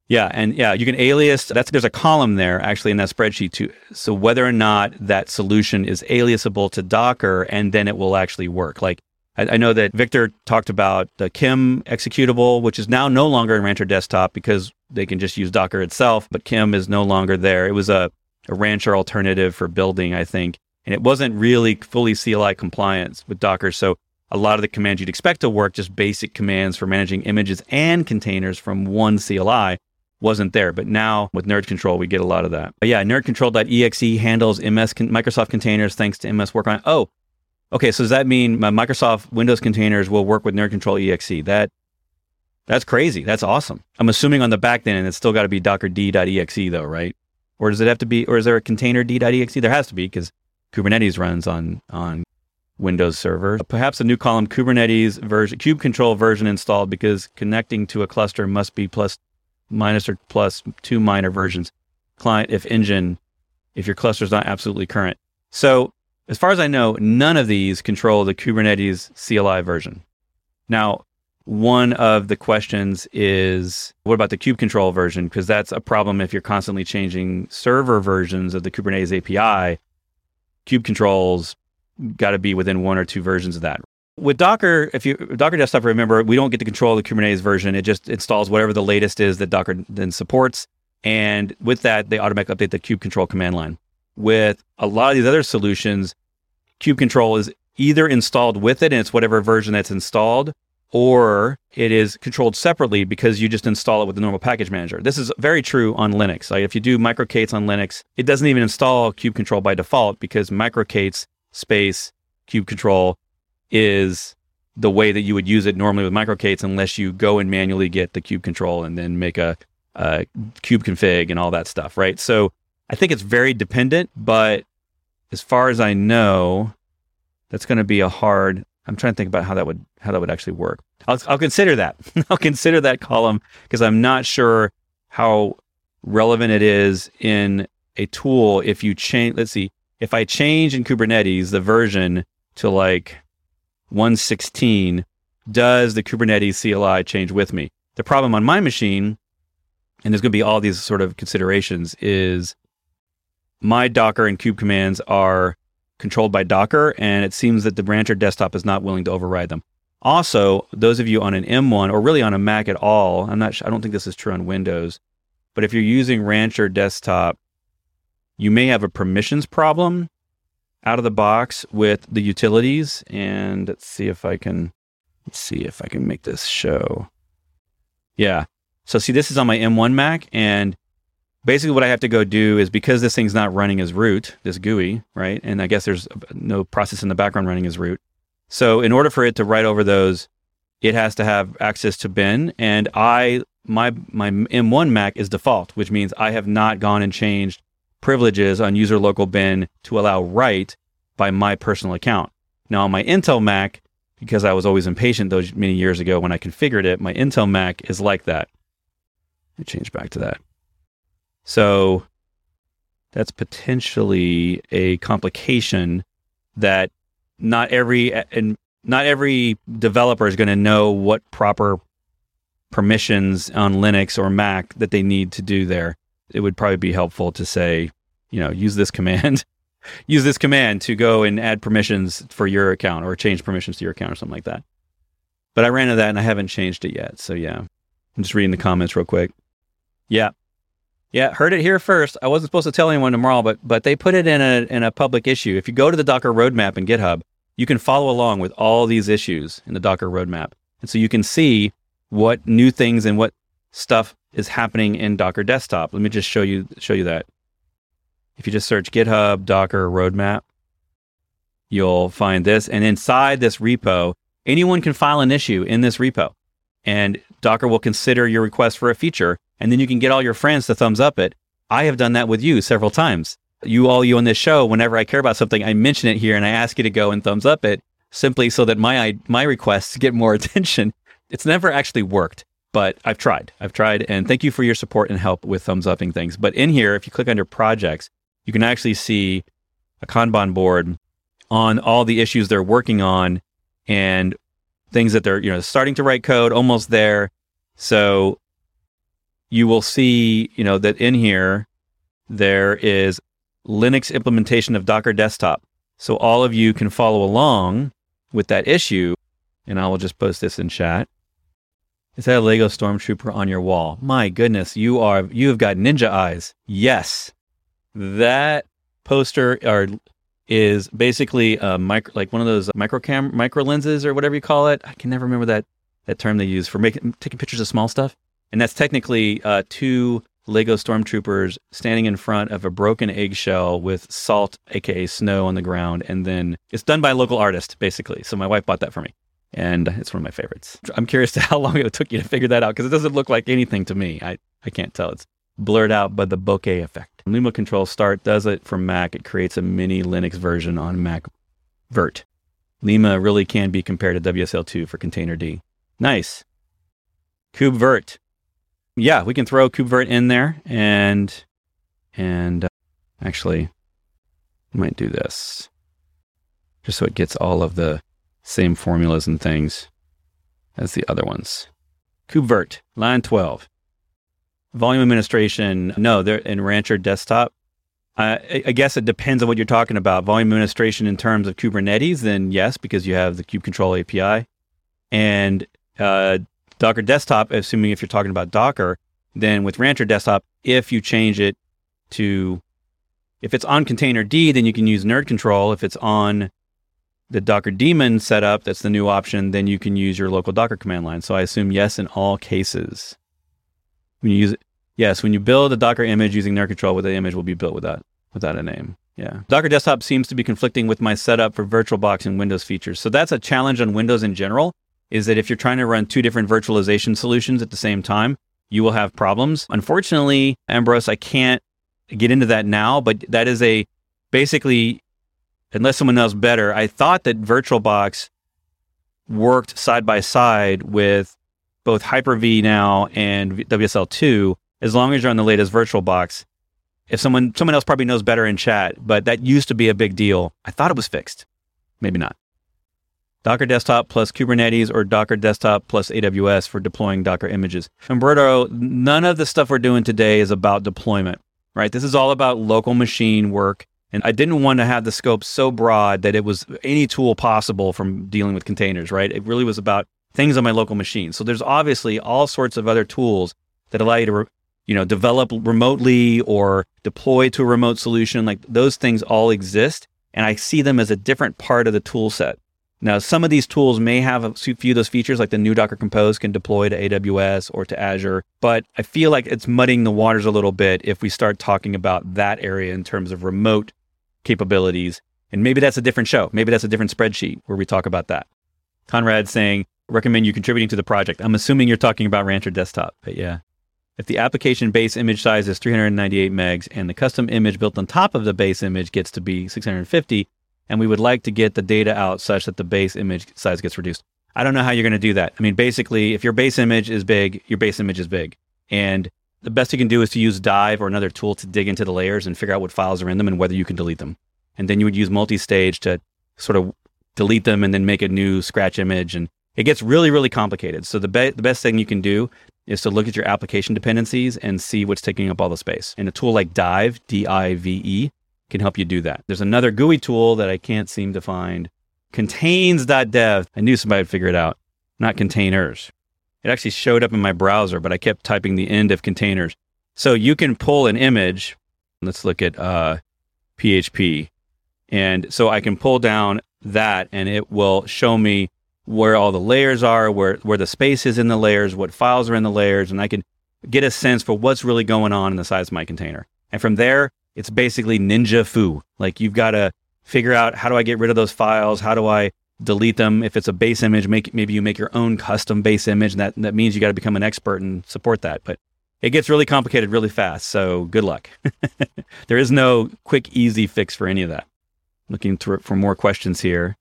[SPEAKER 1] Yeah, and yeah, you can alias. That's there's a column there actually in that spreadsheet too. So whether or not that solution is aliasable to Docker, and then it will actually work. Like I, I know that Viktor talked about the Kim executable, which is now no longer in Rancher Desktop because they can just use Docker itself, but Kim is no longer there. It was a, a Rancher alternative for building, I think, and it wasn't really fully CLI compliant with Docker. So a lot of the commands you'd expect to work, just basic commands for managing images and containers from one CLI, wasn't there. But now with nerdctl, we get a lot of that. But yeah, nerdctl.exe handles MS con- Microsoft containers thanks to MS Work on. Oh, Okay, so does that mean my Microsoft Windows containers will work with nerdctl EXE? That that's crazy. That's awesome. I'm assuming on the back end, it's still got to be dockerd.exe though, right? Or does it have to be? Or is there a containerd.exe? There has to be because Kubernetes runs on on Windows server. Perhaps a new column Kubernetes version, kubectl version installed because connecting to a cluster must be plus minus or plus two minor versions. Client if engine, if your cluster is not absolutely current. So as far as I know, none of these control the Kubernetes CLI version. Now, one of the questions is what about the kubectl version? Because that's a problem if you're constantly changing server versions of the Kubernetes API. Kube controls got to be within one or two versions of that. With Docker, if you Docker desktop, remember we don't get to control the Kubernetes version. It just installs whatever the latest is that Docker then supports, and with that, they automatically update the kubectl command line. With a lot of these other solutions, kubectl is either installed with it and it's whatever version that's installed, or it is controlled separately because you just install it with the normal package manager. This is very true on Linux. Like if you do microK8s on Linux, it doesn't even install kubectl by default because microK8s space kubectl is the way that you would use it normally with microK8s unless you go and manually get the kubectl and then make a, a kube config and all that stuff, right? So I think it's very dependent, but as far as I know, that's going to be a hard. I'm trying to think about how that would how that would actually work. I'll, I'll consider that. I'll consider that column because I'm not sure how relevant it is in a tool if you change. Let's see. If I change in Kubernetes the version to like 116, does the Kubernetes CLI change with me? The problem on my machine, and there's going to be all these sort of considerations, is my Docker and kube commands are controlled by Docker, and it seems that the Rancher desktop is not willing to override them. Also, those of you on an M1 or really on a Mac at all, I'm not. I don't think this is true on Windows, but if you're using Rancher desktop, you may have a permissions problem out of the box with the utilities. And let's see if I can let's see if I can make this show. Yeah. So see, this is on my M1 Mac, and basically what I have to go do is because this thing's not running as root, this GUI, right? And I guess there's no process in the background running as root. So in order for it to write over those, it has to have access to bin. And I my my M1 Mac is default, which means I have not gone and changed privileges on user local bin to allow write by my personal account. Now on my Intel Mac, because I was always impatient those many years ago when I configured it, my Intel Mac is like that. Me change back to that. So that's potentially a complication that not every and not every developer is going to know what proper permissions on Linux or Mac that they need to do there. It would probably be helpful to say, you know, use this command use this command to go and add permissions for your account or change permissions to your account or something like that. But I ran into that and I haven't changed it yet. So yeah, I'm just reading the comments real quick. Yeah. Yeah, heard it here first. I wasn't supposed to tell anyone tomorrow, but but they put it in a in a public issue. If you go to the Docker roadmap in GitHub, you can follow along with all these issues in the Docker roadmap. And so you can see what new things and what stuff is happening in Docker desktop. Let me just show you show you that. If you just search GitHub Docker roadmap, you'll find this. And inside this repo, anyone can file an issue in this repo. And Docker will consider your request for a feature. And then you can get all your friends to thumbs up it. I have done that with you several times. You all you on this show, whenever I care about something, I mention it here and I ask you to go and thumbs up it simply so that my my requests get more attention. It's never actually worked, but I've tried. I've tried and thank you for your support and help with thumbs upping things. But in here, if you click under projects, you can actually see a Kanban board on all the issues they're working on and things that they're, you know, starting to write code, almost there. So you will see, you know, that in here there is Linux implementation of Docker desktop. So all of you can follow along with that issue. And I will just post this in chat. Is that a Lego Stormtrooper on your wall? My goodness, you are you have got ninja eyes. Yes. That poster or is basically a micro, like one of those micro cam micro lenses or whatever you call it. I can never remember that that term they use for making taking pictures of small stuff. And that's technically uh, two Lego stormtroopers standing in front of a broken eggshell with salt, aka snow, on the ground, and then it's done by a local artist, basically. So my wife bought that for me, and it's one of my favorites. I'm curious to how long it took you to figure that out because it doesn't look like anything to me. I I can't tell. It's blurred out by the bokeh effect. limactl Start does it for Mac. It creates a mini Linux version on Mac Vert. Lima really can be compared to WSL2 for Containerd. Nice. KubeVirt. Yeah, we can throw KubeVirt in there and and uh, actually might do this just so it gets all of the same formulas and things. as the other ones. KubeVirt, line 12. Volume administration, no, they're in Rancher desktop. Uh, I guess it depends on what you're talking about. Volume administration in terms of Kubernetes, then yes, because you have the kubectl API. And uh, Docker desktop, assuming if you're talking about Docker, then with Rancher desktop, if you change it to, if it's on containerd, then you can use nerdctl. If it's on the Docker daemon setup, that's the new option, then you can use your local Docker command line. So I assume yes in all cases. When you use it, yes, when you build a Docker image using nerdctl, the image will be built without without a name. Yeah. Docker Desktop seems to be conflicting with my setup for VirtualBox and Windows features. So that's a challenge on Windows in general, is that if you're trying to run two different virtualization solutions at the same time, you will have problems. Unfortunately, Ambrose, I can't get into that now, but that is a basically unless someone knows better, I thought that VirtualBox worked side by side with both Hyper-V now and WSL2 as long as you're on the latest VirtualBox. If someone someone else probably knows better in chat, but that used to be a big deal. I thought it was fixed. Maybe not. Docker Desktop plus Kubernetes or Docker Desktop plus AWS for deploying Docker images. Umberto, none of the stuff we're doing today is about deployment, right? This is all about local machine work and I didn't want to have the scope so broad that it was any tool possible from dealing with containers, right? It really was about things on my local machine. So there's obviously all sorts of other tools that allow you to, re- you know, develop remotely or deploy to a remote solution. Like those things all exist. And I see them as a different part of the tool set. Now, some of these tools may have a few of those features, like the new Docker Compose can deploy to AWS or to Azure, but I feel like it's muddying the waters a little bit if we start talking about that area in terms of remote capabilities. And maybe that's a different show. Maybe that's a different spreadsheet where we talk about that. Conrad saying, recommend you contributing to the project. I'm assuming you're talking about Rancher Desktop, but yeah. If the application base image size is 398 megs and the custom image built on top of the base image gets to be 650, and we would like to get the data out such that the base image size gets reduced. I don't know how you're going to do that. I mean, basically, if your base image is big, your base image is big. And the best you can do is to use Dive or another tool to dig into the layers and figure out what files are in them and whether you can delete them. And then you would use multi-stage to sort of delete them and then make a new scratch image. And it gets really, really complicated. So the, be- the best thing you can do is to look at your application dependencies and see what's taking up all the space. And a tool like Dive, D-I-V-E, can help you do that. There's another GUI tool that I can't seem to find. Contains.dev. I knew somebody would figure it out. Not containers. It actually showed up in my browser, but I kept typing the end of containers. So you can pull an image. Let's look at uh, PHP. And so I can pull down that and it will show me where all the layers are, where, where the space is in the layers, what files are in the layers, and I can get a sense for what's really going on in the size of my container. And from there, it's basically ninja foo. Like you've got to figure out how do I get rid of those files? How do I delete them. If it's a base image, make maybe you make your own custom base image, and that that means you got to become an expert and support that. But it gets really complicated really fast. So good luck. there is no quick, easy fix for any of that. Looking through for more questions here.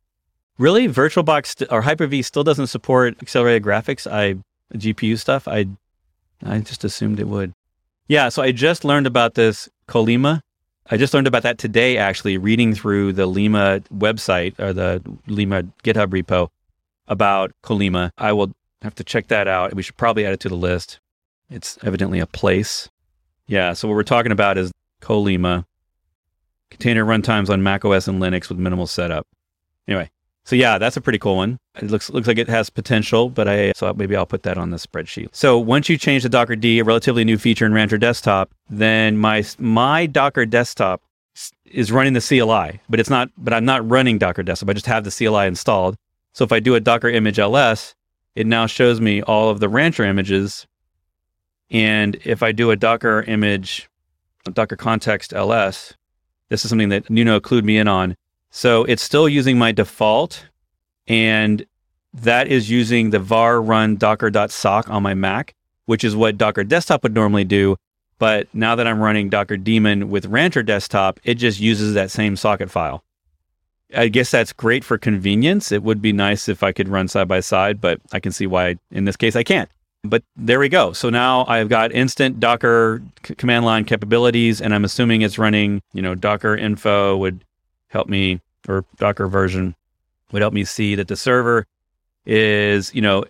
[SPEAKER 1] Really, VirtualBox or Hyper-V still doesn't support accelerated graphics. I GPU stuff. I I just assumed it would. Yeah, so I just learned about this Colima I just learned about that today, actually, reading through the Lima website or the Lima GitHub repo about Colima. I will have to check that out. We should probably add it to the list. It's evidently a place. Yeah, so what we're talking about is Colima, container runtimes on Mac OS and Linux with minimal setup. Anyway, so yeah, that's a pretty cool one. It looks looks like it has potential, but I so maybe I'll put that on the spreadsheet. So once you change the dockerd, a relatively new feature in Rancher Desktop, then my my Docker Desktop is running the CLI, but it's not. But I'm not running Docker Desktop. I just have the CLI installed. So if I do a Docker image ls, it now shows me all of the Rancher images. And if I do a Docker image, Docker context ls, this is something that Nuno clued me in on so it's still using my default, and that is using the var run docker.sock on my Mac, which is what Docker Desktop would normally do. But now that I'm running Docker daemon with Rancher Desktop, it just uses that same socket file. I guess that's great for convenience. It would be nice if I could run side by side, but I can see why in this case I can't. But there we go. So now I've got instant Docker c- command line capabilities, and I'm assuming it's running, you know, Docker info would help me, or Docker version would help me see that the server is, you know,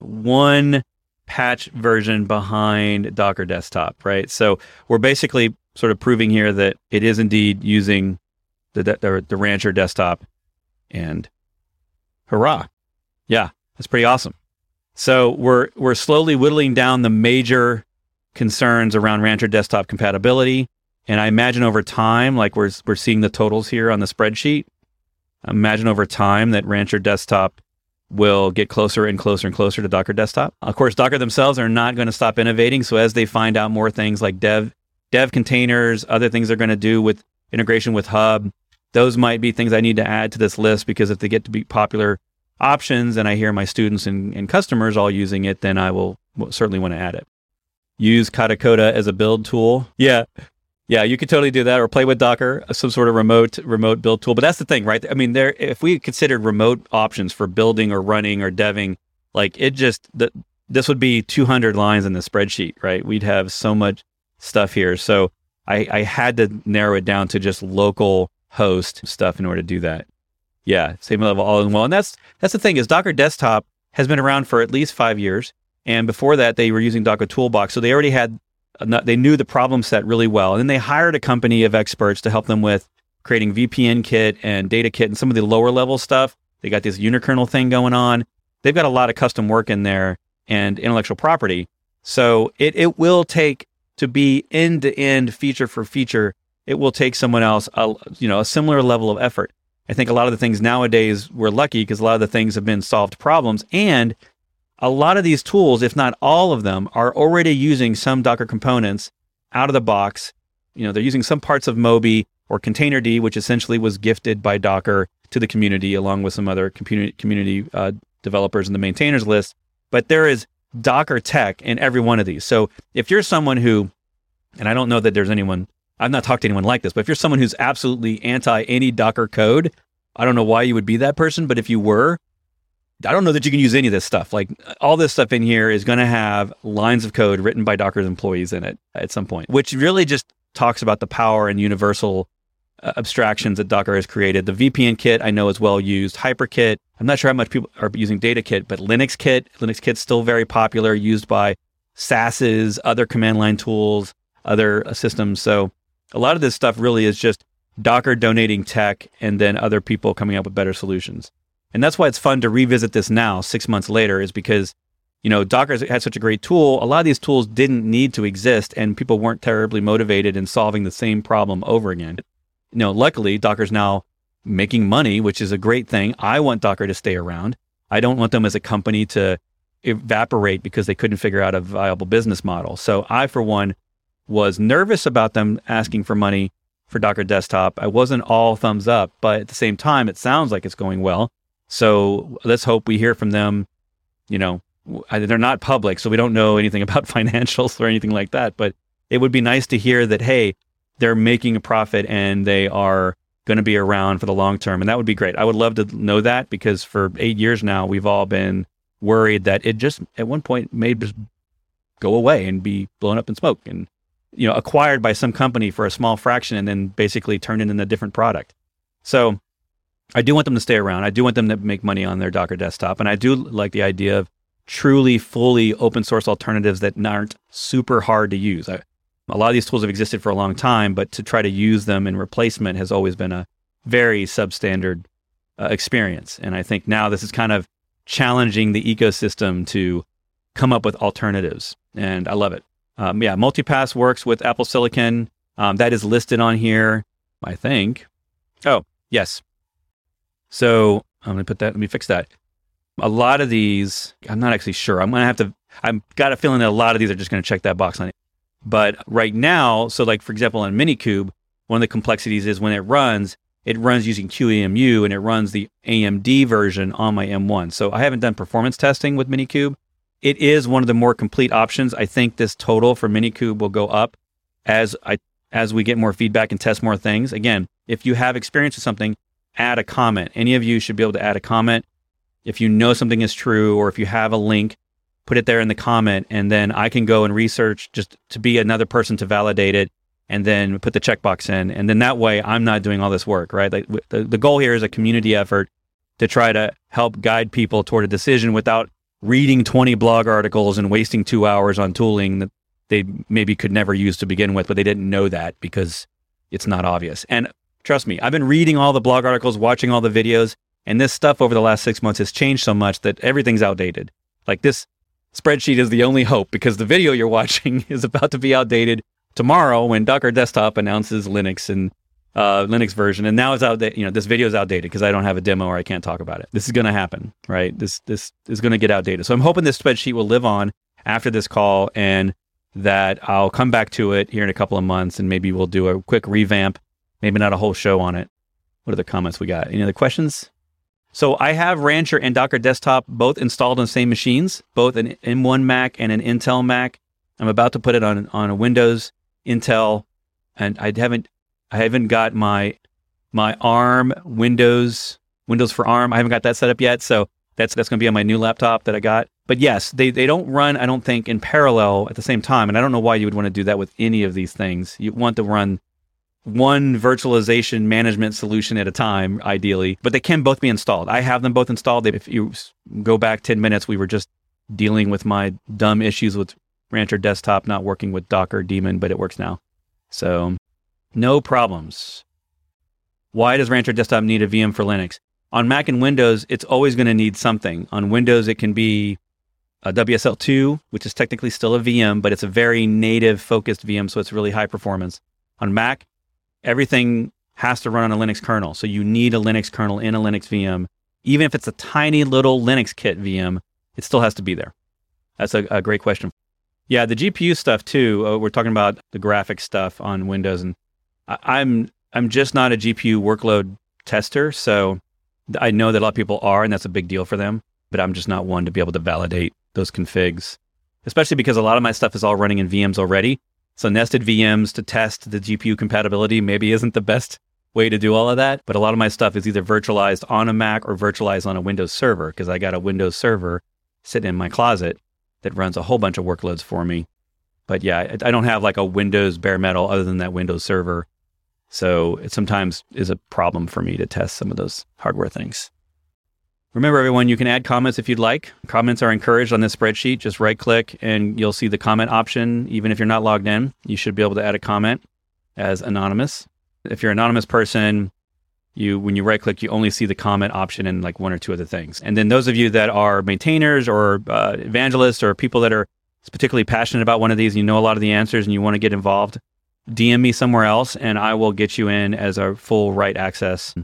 [SPEAKER 1] one patch version behind Docker Desktop, right? So we're basically sort of proving here that it is indeed using the the, the Rancher desktop, and hurrah, yeah, that's pretty awesome. So we're we're slowly whittling down the major concerns around Rancher desktop compatibility, and I imagine over time, like we're we're seeing the totals here on the spreadsheet. Imagine over time that Rancher desktop will get closer and closer and closer to Docker desktop. Of course, Docker themselves are not going to stop innovating. So as they find out more things like dev dev containers, other things they're going to do with integration with Hub, those might be things I need to add to this list because if they get to be popular options and I hear my students and, and customers all using it, then I will, will certainly want to add it. Use Katacoda as a build tool. Yeah. Yeah, you could totally do that, or play with Docker, uh, some sort of remote remote build tool. But that's the thing, right? I mean, there if we considered remote options for building or running or deving, like it just the, this would be 200 lines in the spreadsheet, right? We'd have so much stuff here. So I, I had to narrow it down to just local host stuff in order to do that. Yeah, same level all in one. And that's that's the thing is Docker Desktop has been around for at least five years, and before that they were using Docker Toolbox, so they already had Uh, they knew the problem set really well. And then they hired a company of experts to help them with creating VPN kit and data kit and some of the lower level stuff. They got this unikernel thing going on. They've got a lot of custom work in there and intellectual property. So it, it will take to be end to end feature for feature. It will take someone else, a, you know, a similar level of effort. I think a lot of the things nowadays we're lucky because a lot of the things have been solved problems and a lot of these tools, if not all of them, are already using some Docker components out of the box. You know, they're using some parts of Moby or Containerd, which essentially was gifted by Docker to the community, along with some other community community uh, developers in the maintainers list. But there is Docker tech in every one of these. So if you're someone who, and I don't know that there's anyone, I've not talked to anyone like this, but if you're someone who's absolutely anti any Docker code, I don't know why you would be that person, but if you were, I don't know that you can use any of this stuff. Like all this stuff in here is going to have lines of code written by Docker's employees in it at some point, which really just talks about the power and universal uh, abstractions that Docker has created. The VPN kit I know is well used. HyperKit, I'm not sure how much people are using DataKit, but LinuxKit, Linux still very popular, used by SASs, other command line tools, other uh, systems. So a lot of this stuff really is just Docker donating tech and then other people coming up with better solutions. And that's why it's fun to revisit this now, six months later, is because, you know, Docker had such a great tool. A lot of these tools didn't need to exist and people weren't terribly motivated in solving the same problem over again. You know, luckily, Docker's now making money, which is a great thing. I want Docker to stay around. I don't want them as a company to evaporate because they couldn't figure out a viable business model. So I, for one, was nervous about them asking for money for Docker Desktop. I wasn't all thumbs up, but at the same time, it sounds like it's going well. So let's hope we hear from them. You know, they're not public, so we don't know anything about financials or anything like that. But it would be nice to hear that, hey, they're making a profit and they are going to be around for the long term. And that would be great. I would love to know that because for eight years now, we've all been worried that it just at one point may just go away and be blown up in smoke and, you know, acquired by some company for a small fraction and then basically turned into a different product. So I do want them to stay around. I do want them to make money on their Docker desktop. And I do like the idea of truly fully open source alternatives that aren't super hard to use. I, a lot of these tools have existed for a long time, but to try to use them in replacement has always been a very substandard uh, experience. And I think now this is kind of challenging the ecosystem to come up with alternatives. And I love it. Um, yeah, Multipass works with Apple Silicon. Um, that is listed on here, I think. Oh, yes. So I'm going to put that, let me fix that. A lot of these, I'm not actually sure. I'm going to have to, I've got a feeling that a lot of these are just going to check that box on it. But right now, so like for example, on Minikube, one of the complexities is when it runs, it runs using QEMU and it runs the AMD version on my M1. So I haven't done performance testing with Minikube. It is one of the more complete options. I think this total for Minikube will go up as I as we get more feedback and test more things. Again, if you have experience with something, add a comment. Any of you should be able to add a comment. If you know something is true or if you have a link, put it there in the comment and then I can go and research just to be another person to validate it and then put the checkbox in. And then that way I'm not doing all this work, right? Like the, the goal here is a community effort to try to help guide people toward a decision without reading 20 blog articles and wasting two hours on tooling that they maybe could never use to begin with, but they didn't know that because it's not obvious. And trust me, I've been reading all the blog articles, watching all the videos, and this stuff over the last six months has changed so much that everything's outdated. Like this spreadsheet is the only hope because the video you're watching is about to be outdated tomorrow when Docker Desktop announces Linux and uh, Linux version, and now it's out. You know, this video is outdated because I don't have a demo or I can't talk about it. This is going to happen, right? This this is going to get outdated. So I'm hoping this spreadsheet will live on after this call, and that I'll come back to it here in a couple of months, and maybe we'll do a quick revamp. Maybe not a whole show on it. What are the comments we got? Any other questions? So I have Rancher and Docker Desktop both installed on the same machines, both an M1 Mac and an Intel Mac. I'm about to put it on on a Windows Intel, and I haven't I haven't got my my ARM Windows Windows for ARM. I haven't got that set up yet, so that's that's going to be on my new laptop that I got. But yes, they they don't run. I don't think in parallel at the same time, and I don't know why you would want to do that with any of these things. You want to run one virtualization management solution at a time, ideally, but they can both be installed. I have them both installed. If you go back 10 minutes, we were just dealing with my dumb issues with Rancher Desktop not working with Docker daemon, but it works now. So no problems. Why does Rancher Desktop need a VM for Linux? On Mac and Windows, it's always going to need something. On Windows, it can be a WSL2, which is technically still a VM, but it's a very native focused VM, so it's really high performance. On Mac, everything has to run on a Linux kernel. So you need a Linux kernel in a Linux VM. Even if it's a tiny little LinuxKit VM, it still has to be there. That's a, a great question. Yeah, the GPU stuff too. Uh, we're talking about the graphics stuff on Windows, and I, I'm I'm just not a GPU workload tester, so I know that a lot of people are, and that's a big deal for them. But I'm just not one to be able to validate those configs, especially because a lot of my stuff is all running in VMs already. So nested VMs to test the GPU compatibility maybe isn't the best way to do all of that. But a lot of my stuff is either virtualized on a Mac or virtualized on a Windows server because I got a Windows server sitting in my closet that runs a whole bunch of workloads for me. But yeah, I don't have like a Windows bare metal other than that Windows server. So it sometimes is a problem for me to test some of those hardware things. Remember, everyone, you can add comments if you'd like. Comments are encouraged on this spreadsheet. Just right click and you'll see the comment option. Even if you're not logged in, you should be able to add a comment as anonymous. If you're an anonymous person, you when you right click, you only see the comment option and like one or two other things. And then those of you that are maintainers or uh, evangelists or people that are particularly passionate about one of these, and you know a lot of the answers and you want to get involved, DM me somewhere else and I will get you in as a full right access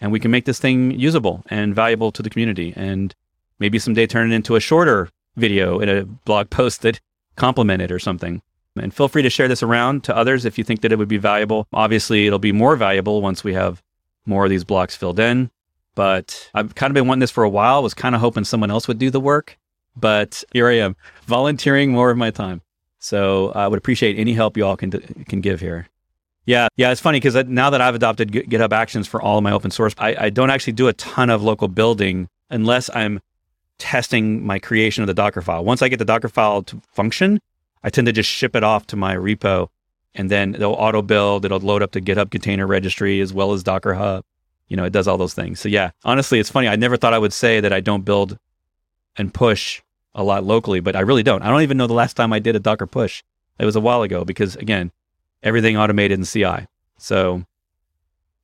[SPEAKER 1] and we can make this thing usable and valuable to the community and maybe someday turn it into a shorter video in a blog post that complement it or something. And feel free to share this around to others if you think that it would be valuable. Obviously, it'll be more valuable once we have more of these blocks filled in. But I've kind of been wanting this for a while, was kind of hoping someone else would do the work. But here I am, volunteering more of my time. So I would appreciate any help you all can, can give here. Yeah, yeah, it's funny because now that I've adopted GitHub Actions for all of my open source, I, I, don't actually do a ton of local building unless I'm testing my creation of the Docker file. Once I get the Docker file to function, I tend to just ship it off to my repo, and then it'll auto build. It'll load up the GitHub Container Registry as well as Docker Hub. You know, it does all those things. So yeah, honestly, it's funny. I never thought I would say that I don't build and push a lot locally, but I really don't. I don't even know the last time I did a Docker push. It was a while ago because again, everything automated in CI. So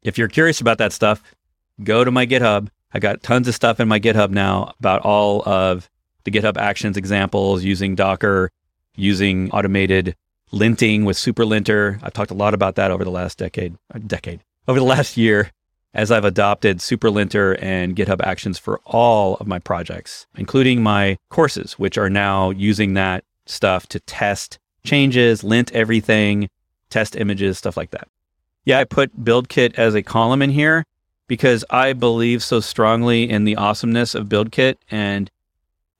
[SPEAKER 1] if you're curious about that stuff, go to my GitHub. I got tons of stuff in my GitHub now about all of the GitHub Actions examples using Docker, using automated linting with SuperLinter. I've talked a lot about that over the last decade, uh, decade, over the last year as I've adopted SuperLinter and GitHub Actions for all of my projects, including my courses, which are now using that stuff to test changes, lint everything, test images, stuff like that. Yeah, I put BuildKit as a column in here because I believe so strongly in the awesomeness of BuildKit. And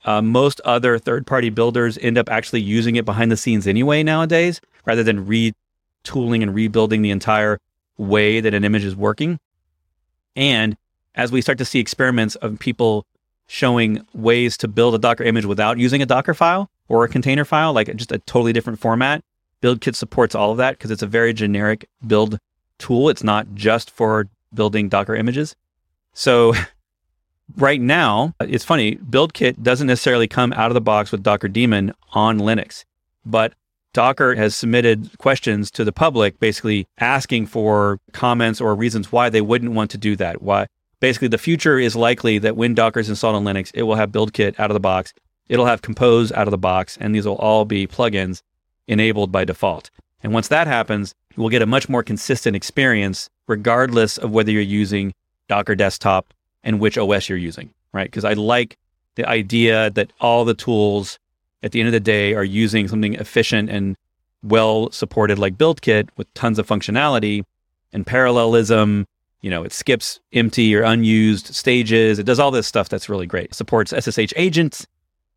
[SPEAKER 1] uh, most other third party builders end up actually using it behind the scenes anyway nowadays, rather than retooling and rebuilding the entire way that an image is working. And as we start to see experiments of people showing ways to build a Docker image without using a Docker file or a container file, like just a totally different format, BuildKit supports all of that because it's a very generic build tool. It's not just for building Docker images. So right now, it's funny, BuildKit doesn't necessarily come out of the box with Docker daemon on Linux, but Docker has submitted questions to the public basically asking for comments or reasons why they wouldn't want to do that. Why basically the future is likely that when Docker is installed on Linux, it will have BuildKit out of the box, it'll have Compose out of the box, and these will all be plugins enabled by default. And once that happens, we'll get a much more consistent experience regardless of whether you're using Docker desktop and which OS you're using, right? Because I like the idea that all the tools at the end of the day are using something efficient and well supported like BuildKit with tons of functionality and parallelism. You know, it skips empty or unused stages. It does all this stuff that's really great. It supports SSH agents.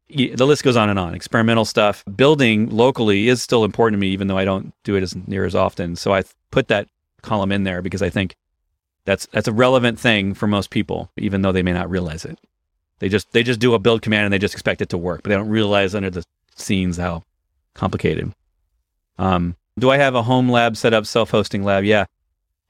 [SPEAKER 1] The list goes on and on. Experimental stuff. Building locally is still important to me, even though I don't do it as near as often. So I put that column in there because I think that's that's a relevant thing for most people, even though they may not realize it. They just they just do a build command and they just expect it to work, but they don't realize under the scenes how complicated. Um, do I have a home lab set up, self-hosting lab? Yeah.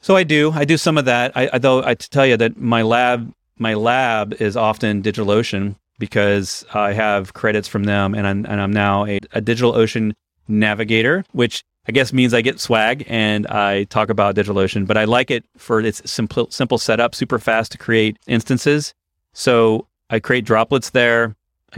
[SPEAKER 1] So I do. I do some of that. I, I though I tell you that my lab my lab is often DigitalOcean because I have credits from them, and I'm and I'm now a, a DigitalOcean navigator, which I guess means I get swag and I talk about DigitalOcean, but I like it for its simple simple setup, super fast to create instances. So I create droplets there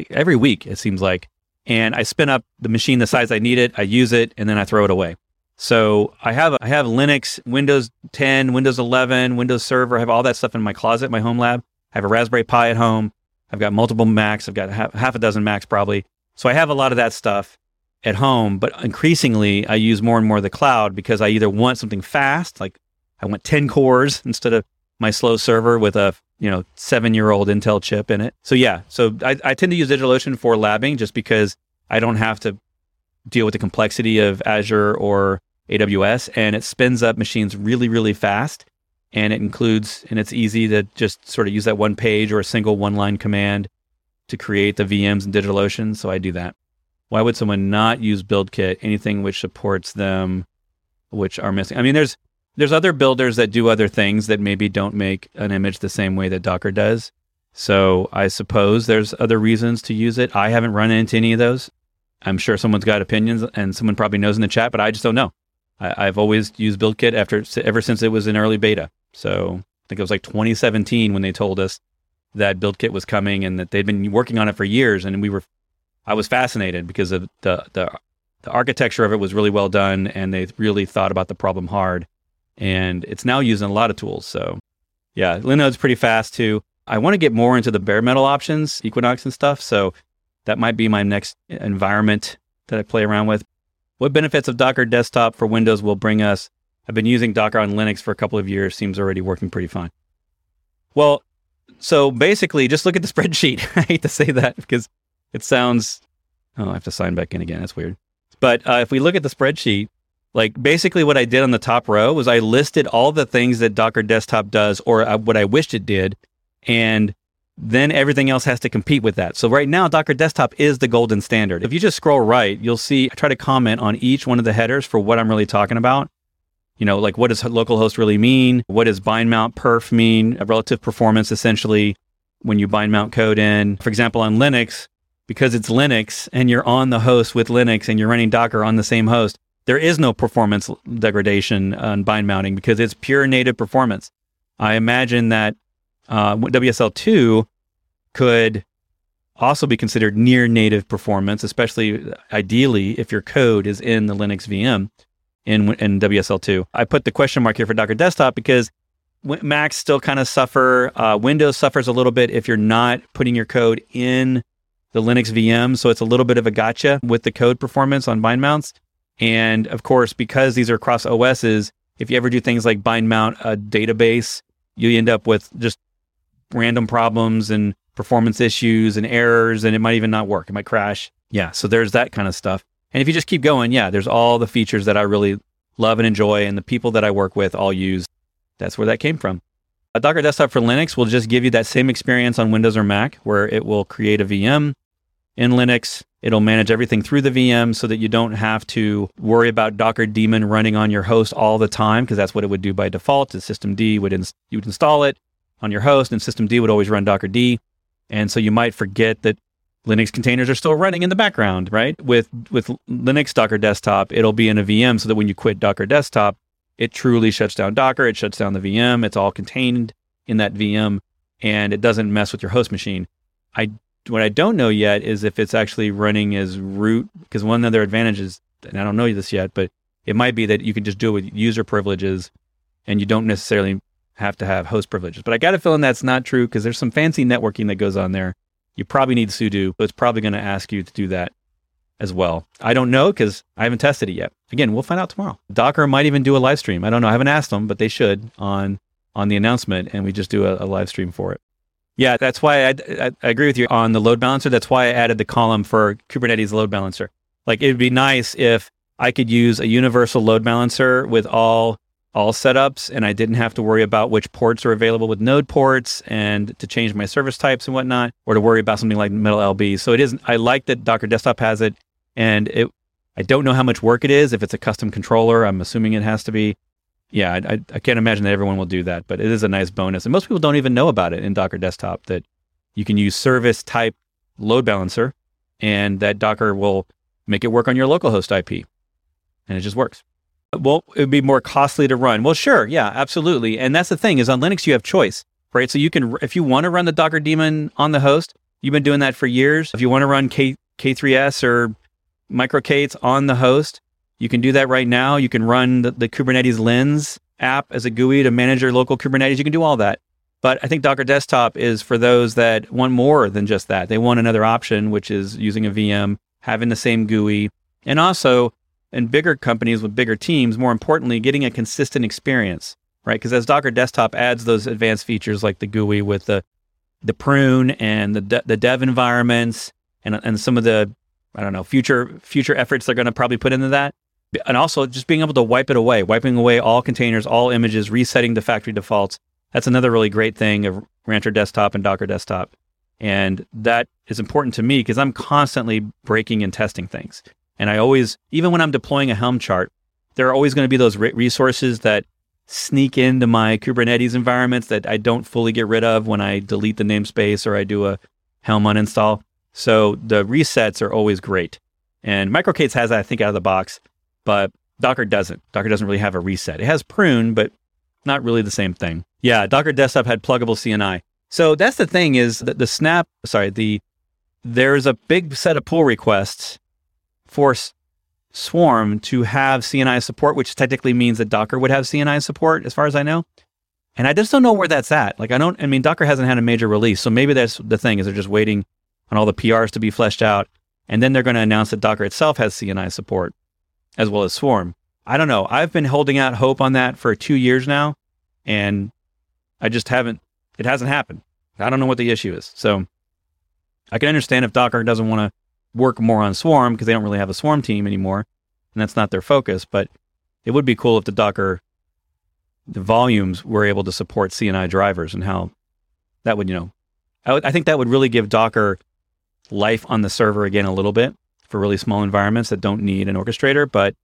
[SPEAKER 1] every week, it seems like. And I spin up the machine the size I need it, I use it, and then I throw it away. So I have I have Linux, Windows 10, Windows 11, Windows Server. I have all that stuff in my closet, my home lab. I have a Raspberry Pi at home. I've got multiple Macs. I've got half, half a dozen Macs probably. So I have a lot of that stuff at home. But increasingly, I use more and more the cloud because I either want something fast, like I want 10 cores instead of my slow server with a you know seven year old Intel chip in it. So yeah, so I, I tend to use DigitalOcean for labbing just because I don't have to deal with the complexity of Azure or AWS, and it spins up machines really really fast, and it includes and it's easy to just sort of use that one page or a single one line command to create the VMs in DigitalOcean. So I do that. Why would someone not use BuildKit? Anything which supports them, which are missing. I mean, there's there's other builders that do other things that maybe don't make an image the same way that Docker does. So I suppose there's other reasons to use it. I haven't run into any of those. I'm sure someone's got opinions and someone probably knows in the chat, but I just don't know. I, have always used BuildKit after ever since it was in early beta. So I think it was like 2017 when they told us that BuildKit was coming and that they'd been working on it for years. And we were, I was fascinated because of the the the architecture of it was really well done, and they really thought about the problem hard and it's now used in a lot of tools. So yeah, Linode's pretty fast too. I want to get more into the bare metal options, Equinix and stuff. So that might be my next environment that I play around with. What benefits of Docker desktop for Windows will bring us? I've been using Docker on Linux for a couple of years. Seems already working pretty fine. Well, so basically, just look at the spreadsheet. I hate to say that because it sounds. Oh, I have to sign back in again. That's weird. But uh, if we look at the spreadsheet, like basically what I did on the top row was I listed all the things that Docker Desktop does or uh, what I wished it did. And then everything else has to compete with that. So right now, Docker Desktop is the golden standard. If you just scroll right, you'll see I try to comment on each one of the headers for what I'm really talking about. You know, like what does localhost really mean? What does bind mount perf mean? A relative performance essentially when you bind mount code in. For example, on Linux, because it's Linux and you're on the host with Linux and you're running Docker on the same host, there is no performance degradation on bind mounting because it's pure native performance. I imagine that uh, WSL2 could also be considered near native performance, especially ideally if your code is in the Linux VM in, in WSL2. I put the question mark here for Docker Desktop because Macs still kind of suffer. Uh, Windows suffers a little bit if you're not putting your code in the Linux VM. So it's a little bit of a gotcha with the code performance on bind mounts. And of course, because these are cross OSs, if you ever do things like bind mount a database, you end up with just random problems and performance issues and errors, and it might even not work. It might crash. Yeah. So there's that kind of stuff. And if you just keep going, yeah, there's all the features that I really love and enjoy, and the people that I work with all use. That's where that came from. A Docker Desktop for Linux will just give you that same experience on Windows or Mac, where it will create a VM in Linux. It'll manage everything through the VM so that you don't have to worry about Docker daemon running on your host all the time because that's what it would do by default. The systemd would ins- you would install it, on your host, and systemd would always run dockerd. And so you might forget that Linux containers are still running in the background, right? With with Linux Docker Desktop, it'll be in a VM so that when you quit Docker Desktop, it truly shuts down Docker, it shuts down the VM, it's all contained in that VM and it doesn't mess with your host machine. I what I don't know yet is if it's actually running as root because one other advantage is and I don't know this yet, but it might be that you can just do it with user privileges and you don't necessarily have to have host privileges. But I got a feeling that's not true because there's some fancy networking that goes on there. You probably need sudo, but it's probably going to ask you to do that as well. I don't know because I haven't tested it yet. Again, we'll find out tomorrow. Docker might even do a live stream. I don't know. I haven't asked them, but they should on on the announcement, and we just do a, a live stream for it. Yeah, that's why I, I, I agree with you on the load balancer. That's why I added the column for Kubernetes load balancer. Like it'd be nice if I could use a universal load balancer with all all setups and I didn't have to worry about which ports are available with node ports and to change my service types and whatnot, or to worry about something like MetalLB. So it is I like that Docker Desktop has it and it I don't know how much work it is if it's a custom controller. I'm assuming it has to be. Yeah, I, I, I can't imagine that everyone will do that, but it is a nice bonus. And most people don't even know about it in Docker Desktop that you can use service type load balancer and that Docker will make it work on your localhost IP. And it just works. Well, it would be more costly to run. Well, sure. Yeah, absolutely. And that's the thing is on Linux, you have choice, right? So you can, if you want to run the Docker daemon on the host, you've been doing that for years. If you want to run K, K3S or MicroK8s on the host, you can do that right now. You can run the, the Kubernetes Lens app as a GUI to manage your local Kubernetes. You can do all that. But I think Docker Desktop is for those that want more than just that. They want another option, which is using a VM, having the same GUI, and also in bigger companies with bigger teams, more importantly, getting a consistent experience, right? Because as Docker Desktop adds those advanced features like the GUI with the the prune and the de- the dev environments and and some of the I don't know future future efforts they're going to probably put into that, and also just being able to wipe it away, wiping away all containers, all images, resetting the factory defaults. That's another really great thing of Rancher Desktop and Docker Desktop, and that is important to me because I'm constantly breaking and testing things. And I always, even when I'm deploying a Helm chart, there are always going to be those resources that sneak into my Kubernetes environments that I don't fully get rid of when I delete the namespace or I do a Helm uninstall. So the resets are always great. And MicroK8s has that, I think, out of the box, but Docker doesn't. Docker doesn't really have a reset. It has prune, but not really the same thing. Yeah, Docker Desktop had pluggable CNI. So that's the thing is that the snap, sorry, the there's a big set of pull requests force Swarm to have CNI support, which technically means that Docker would have CNI support, as far as I know. And I just don't know where that's at. Like, I don't, I mean, Docker hasn't had a major release. So maybe that's the thing is they're just waiting on all the PRs to be fleshed out. And then they're going to announce that Docker itself has CNI support as well as Swarm. I don't know. I've been holding out hope on that for two years now. And I just haven't, it hasn't happened. I don't know what the issue is. So I can understand if Docker doesn't want to work more on Swarm because they don't really have a Swarm team anymore, and that's not their focus. But it would be cool if the Docker the volumes were able to support CNI drivers and how that would, you know, I, would, I think that would really give Docker life on the server again a little bit for really small environments that don't need an orchestrator. But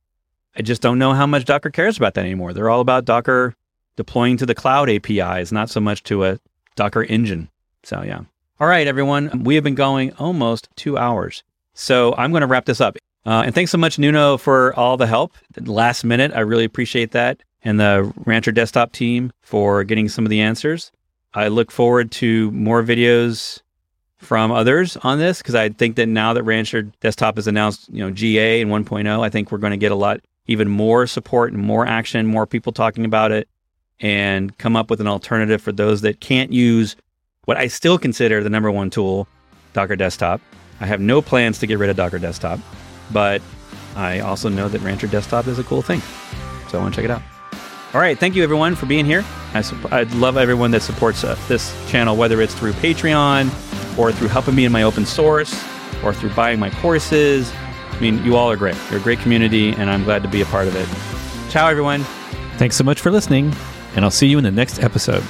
[SPEAKER 1] I just don't know how much Docker cares about that anymore. They're all about Docker deploying to the cloud APIs, not so much to a Docker engine. So, yeah. All right, everyone. We have been going almost two hours. So I'm going to wrap this up. Uh, and thanks so much, Nuno, for all the help. Last minute, I really appreciate that. And the Rancher Desktop team for getting some of the answers. I look forward to more videos from others on this because I think that now that Rancher Desktop has announced, you know, GA and 1.0, I think we're going to get a lot, even more support and more action, more people talking about it, and come up with an alternative for those that can't use what I still consider the number one tool, Docker Desktop. I have no plans to get rid of Docker Desktop, but I also know that Rancher Desktop is a cool thing. So I want to check it out. All right. Thank you, everyone, for being here. I, I love everyone that supports uh, this channel, whether it's through Patreon or through helping me in my open source or through buying my courses. I mean, you all are great. You're a great community, and I'm glad to be a part of it. Ciao, everyone.
[SPEAKER 2] Thanks so much for listening, and I'll see you in the next episode.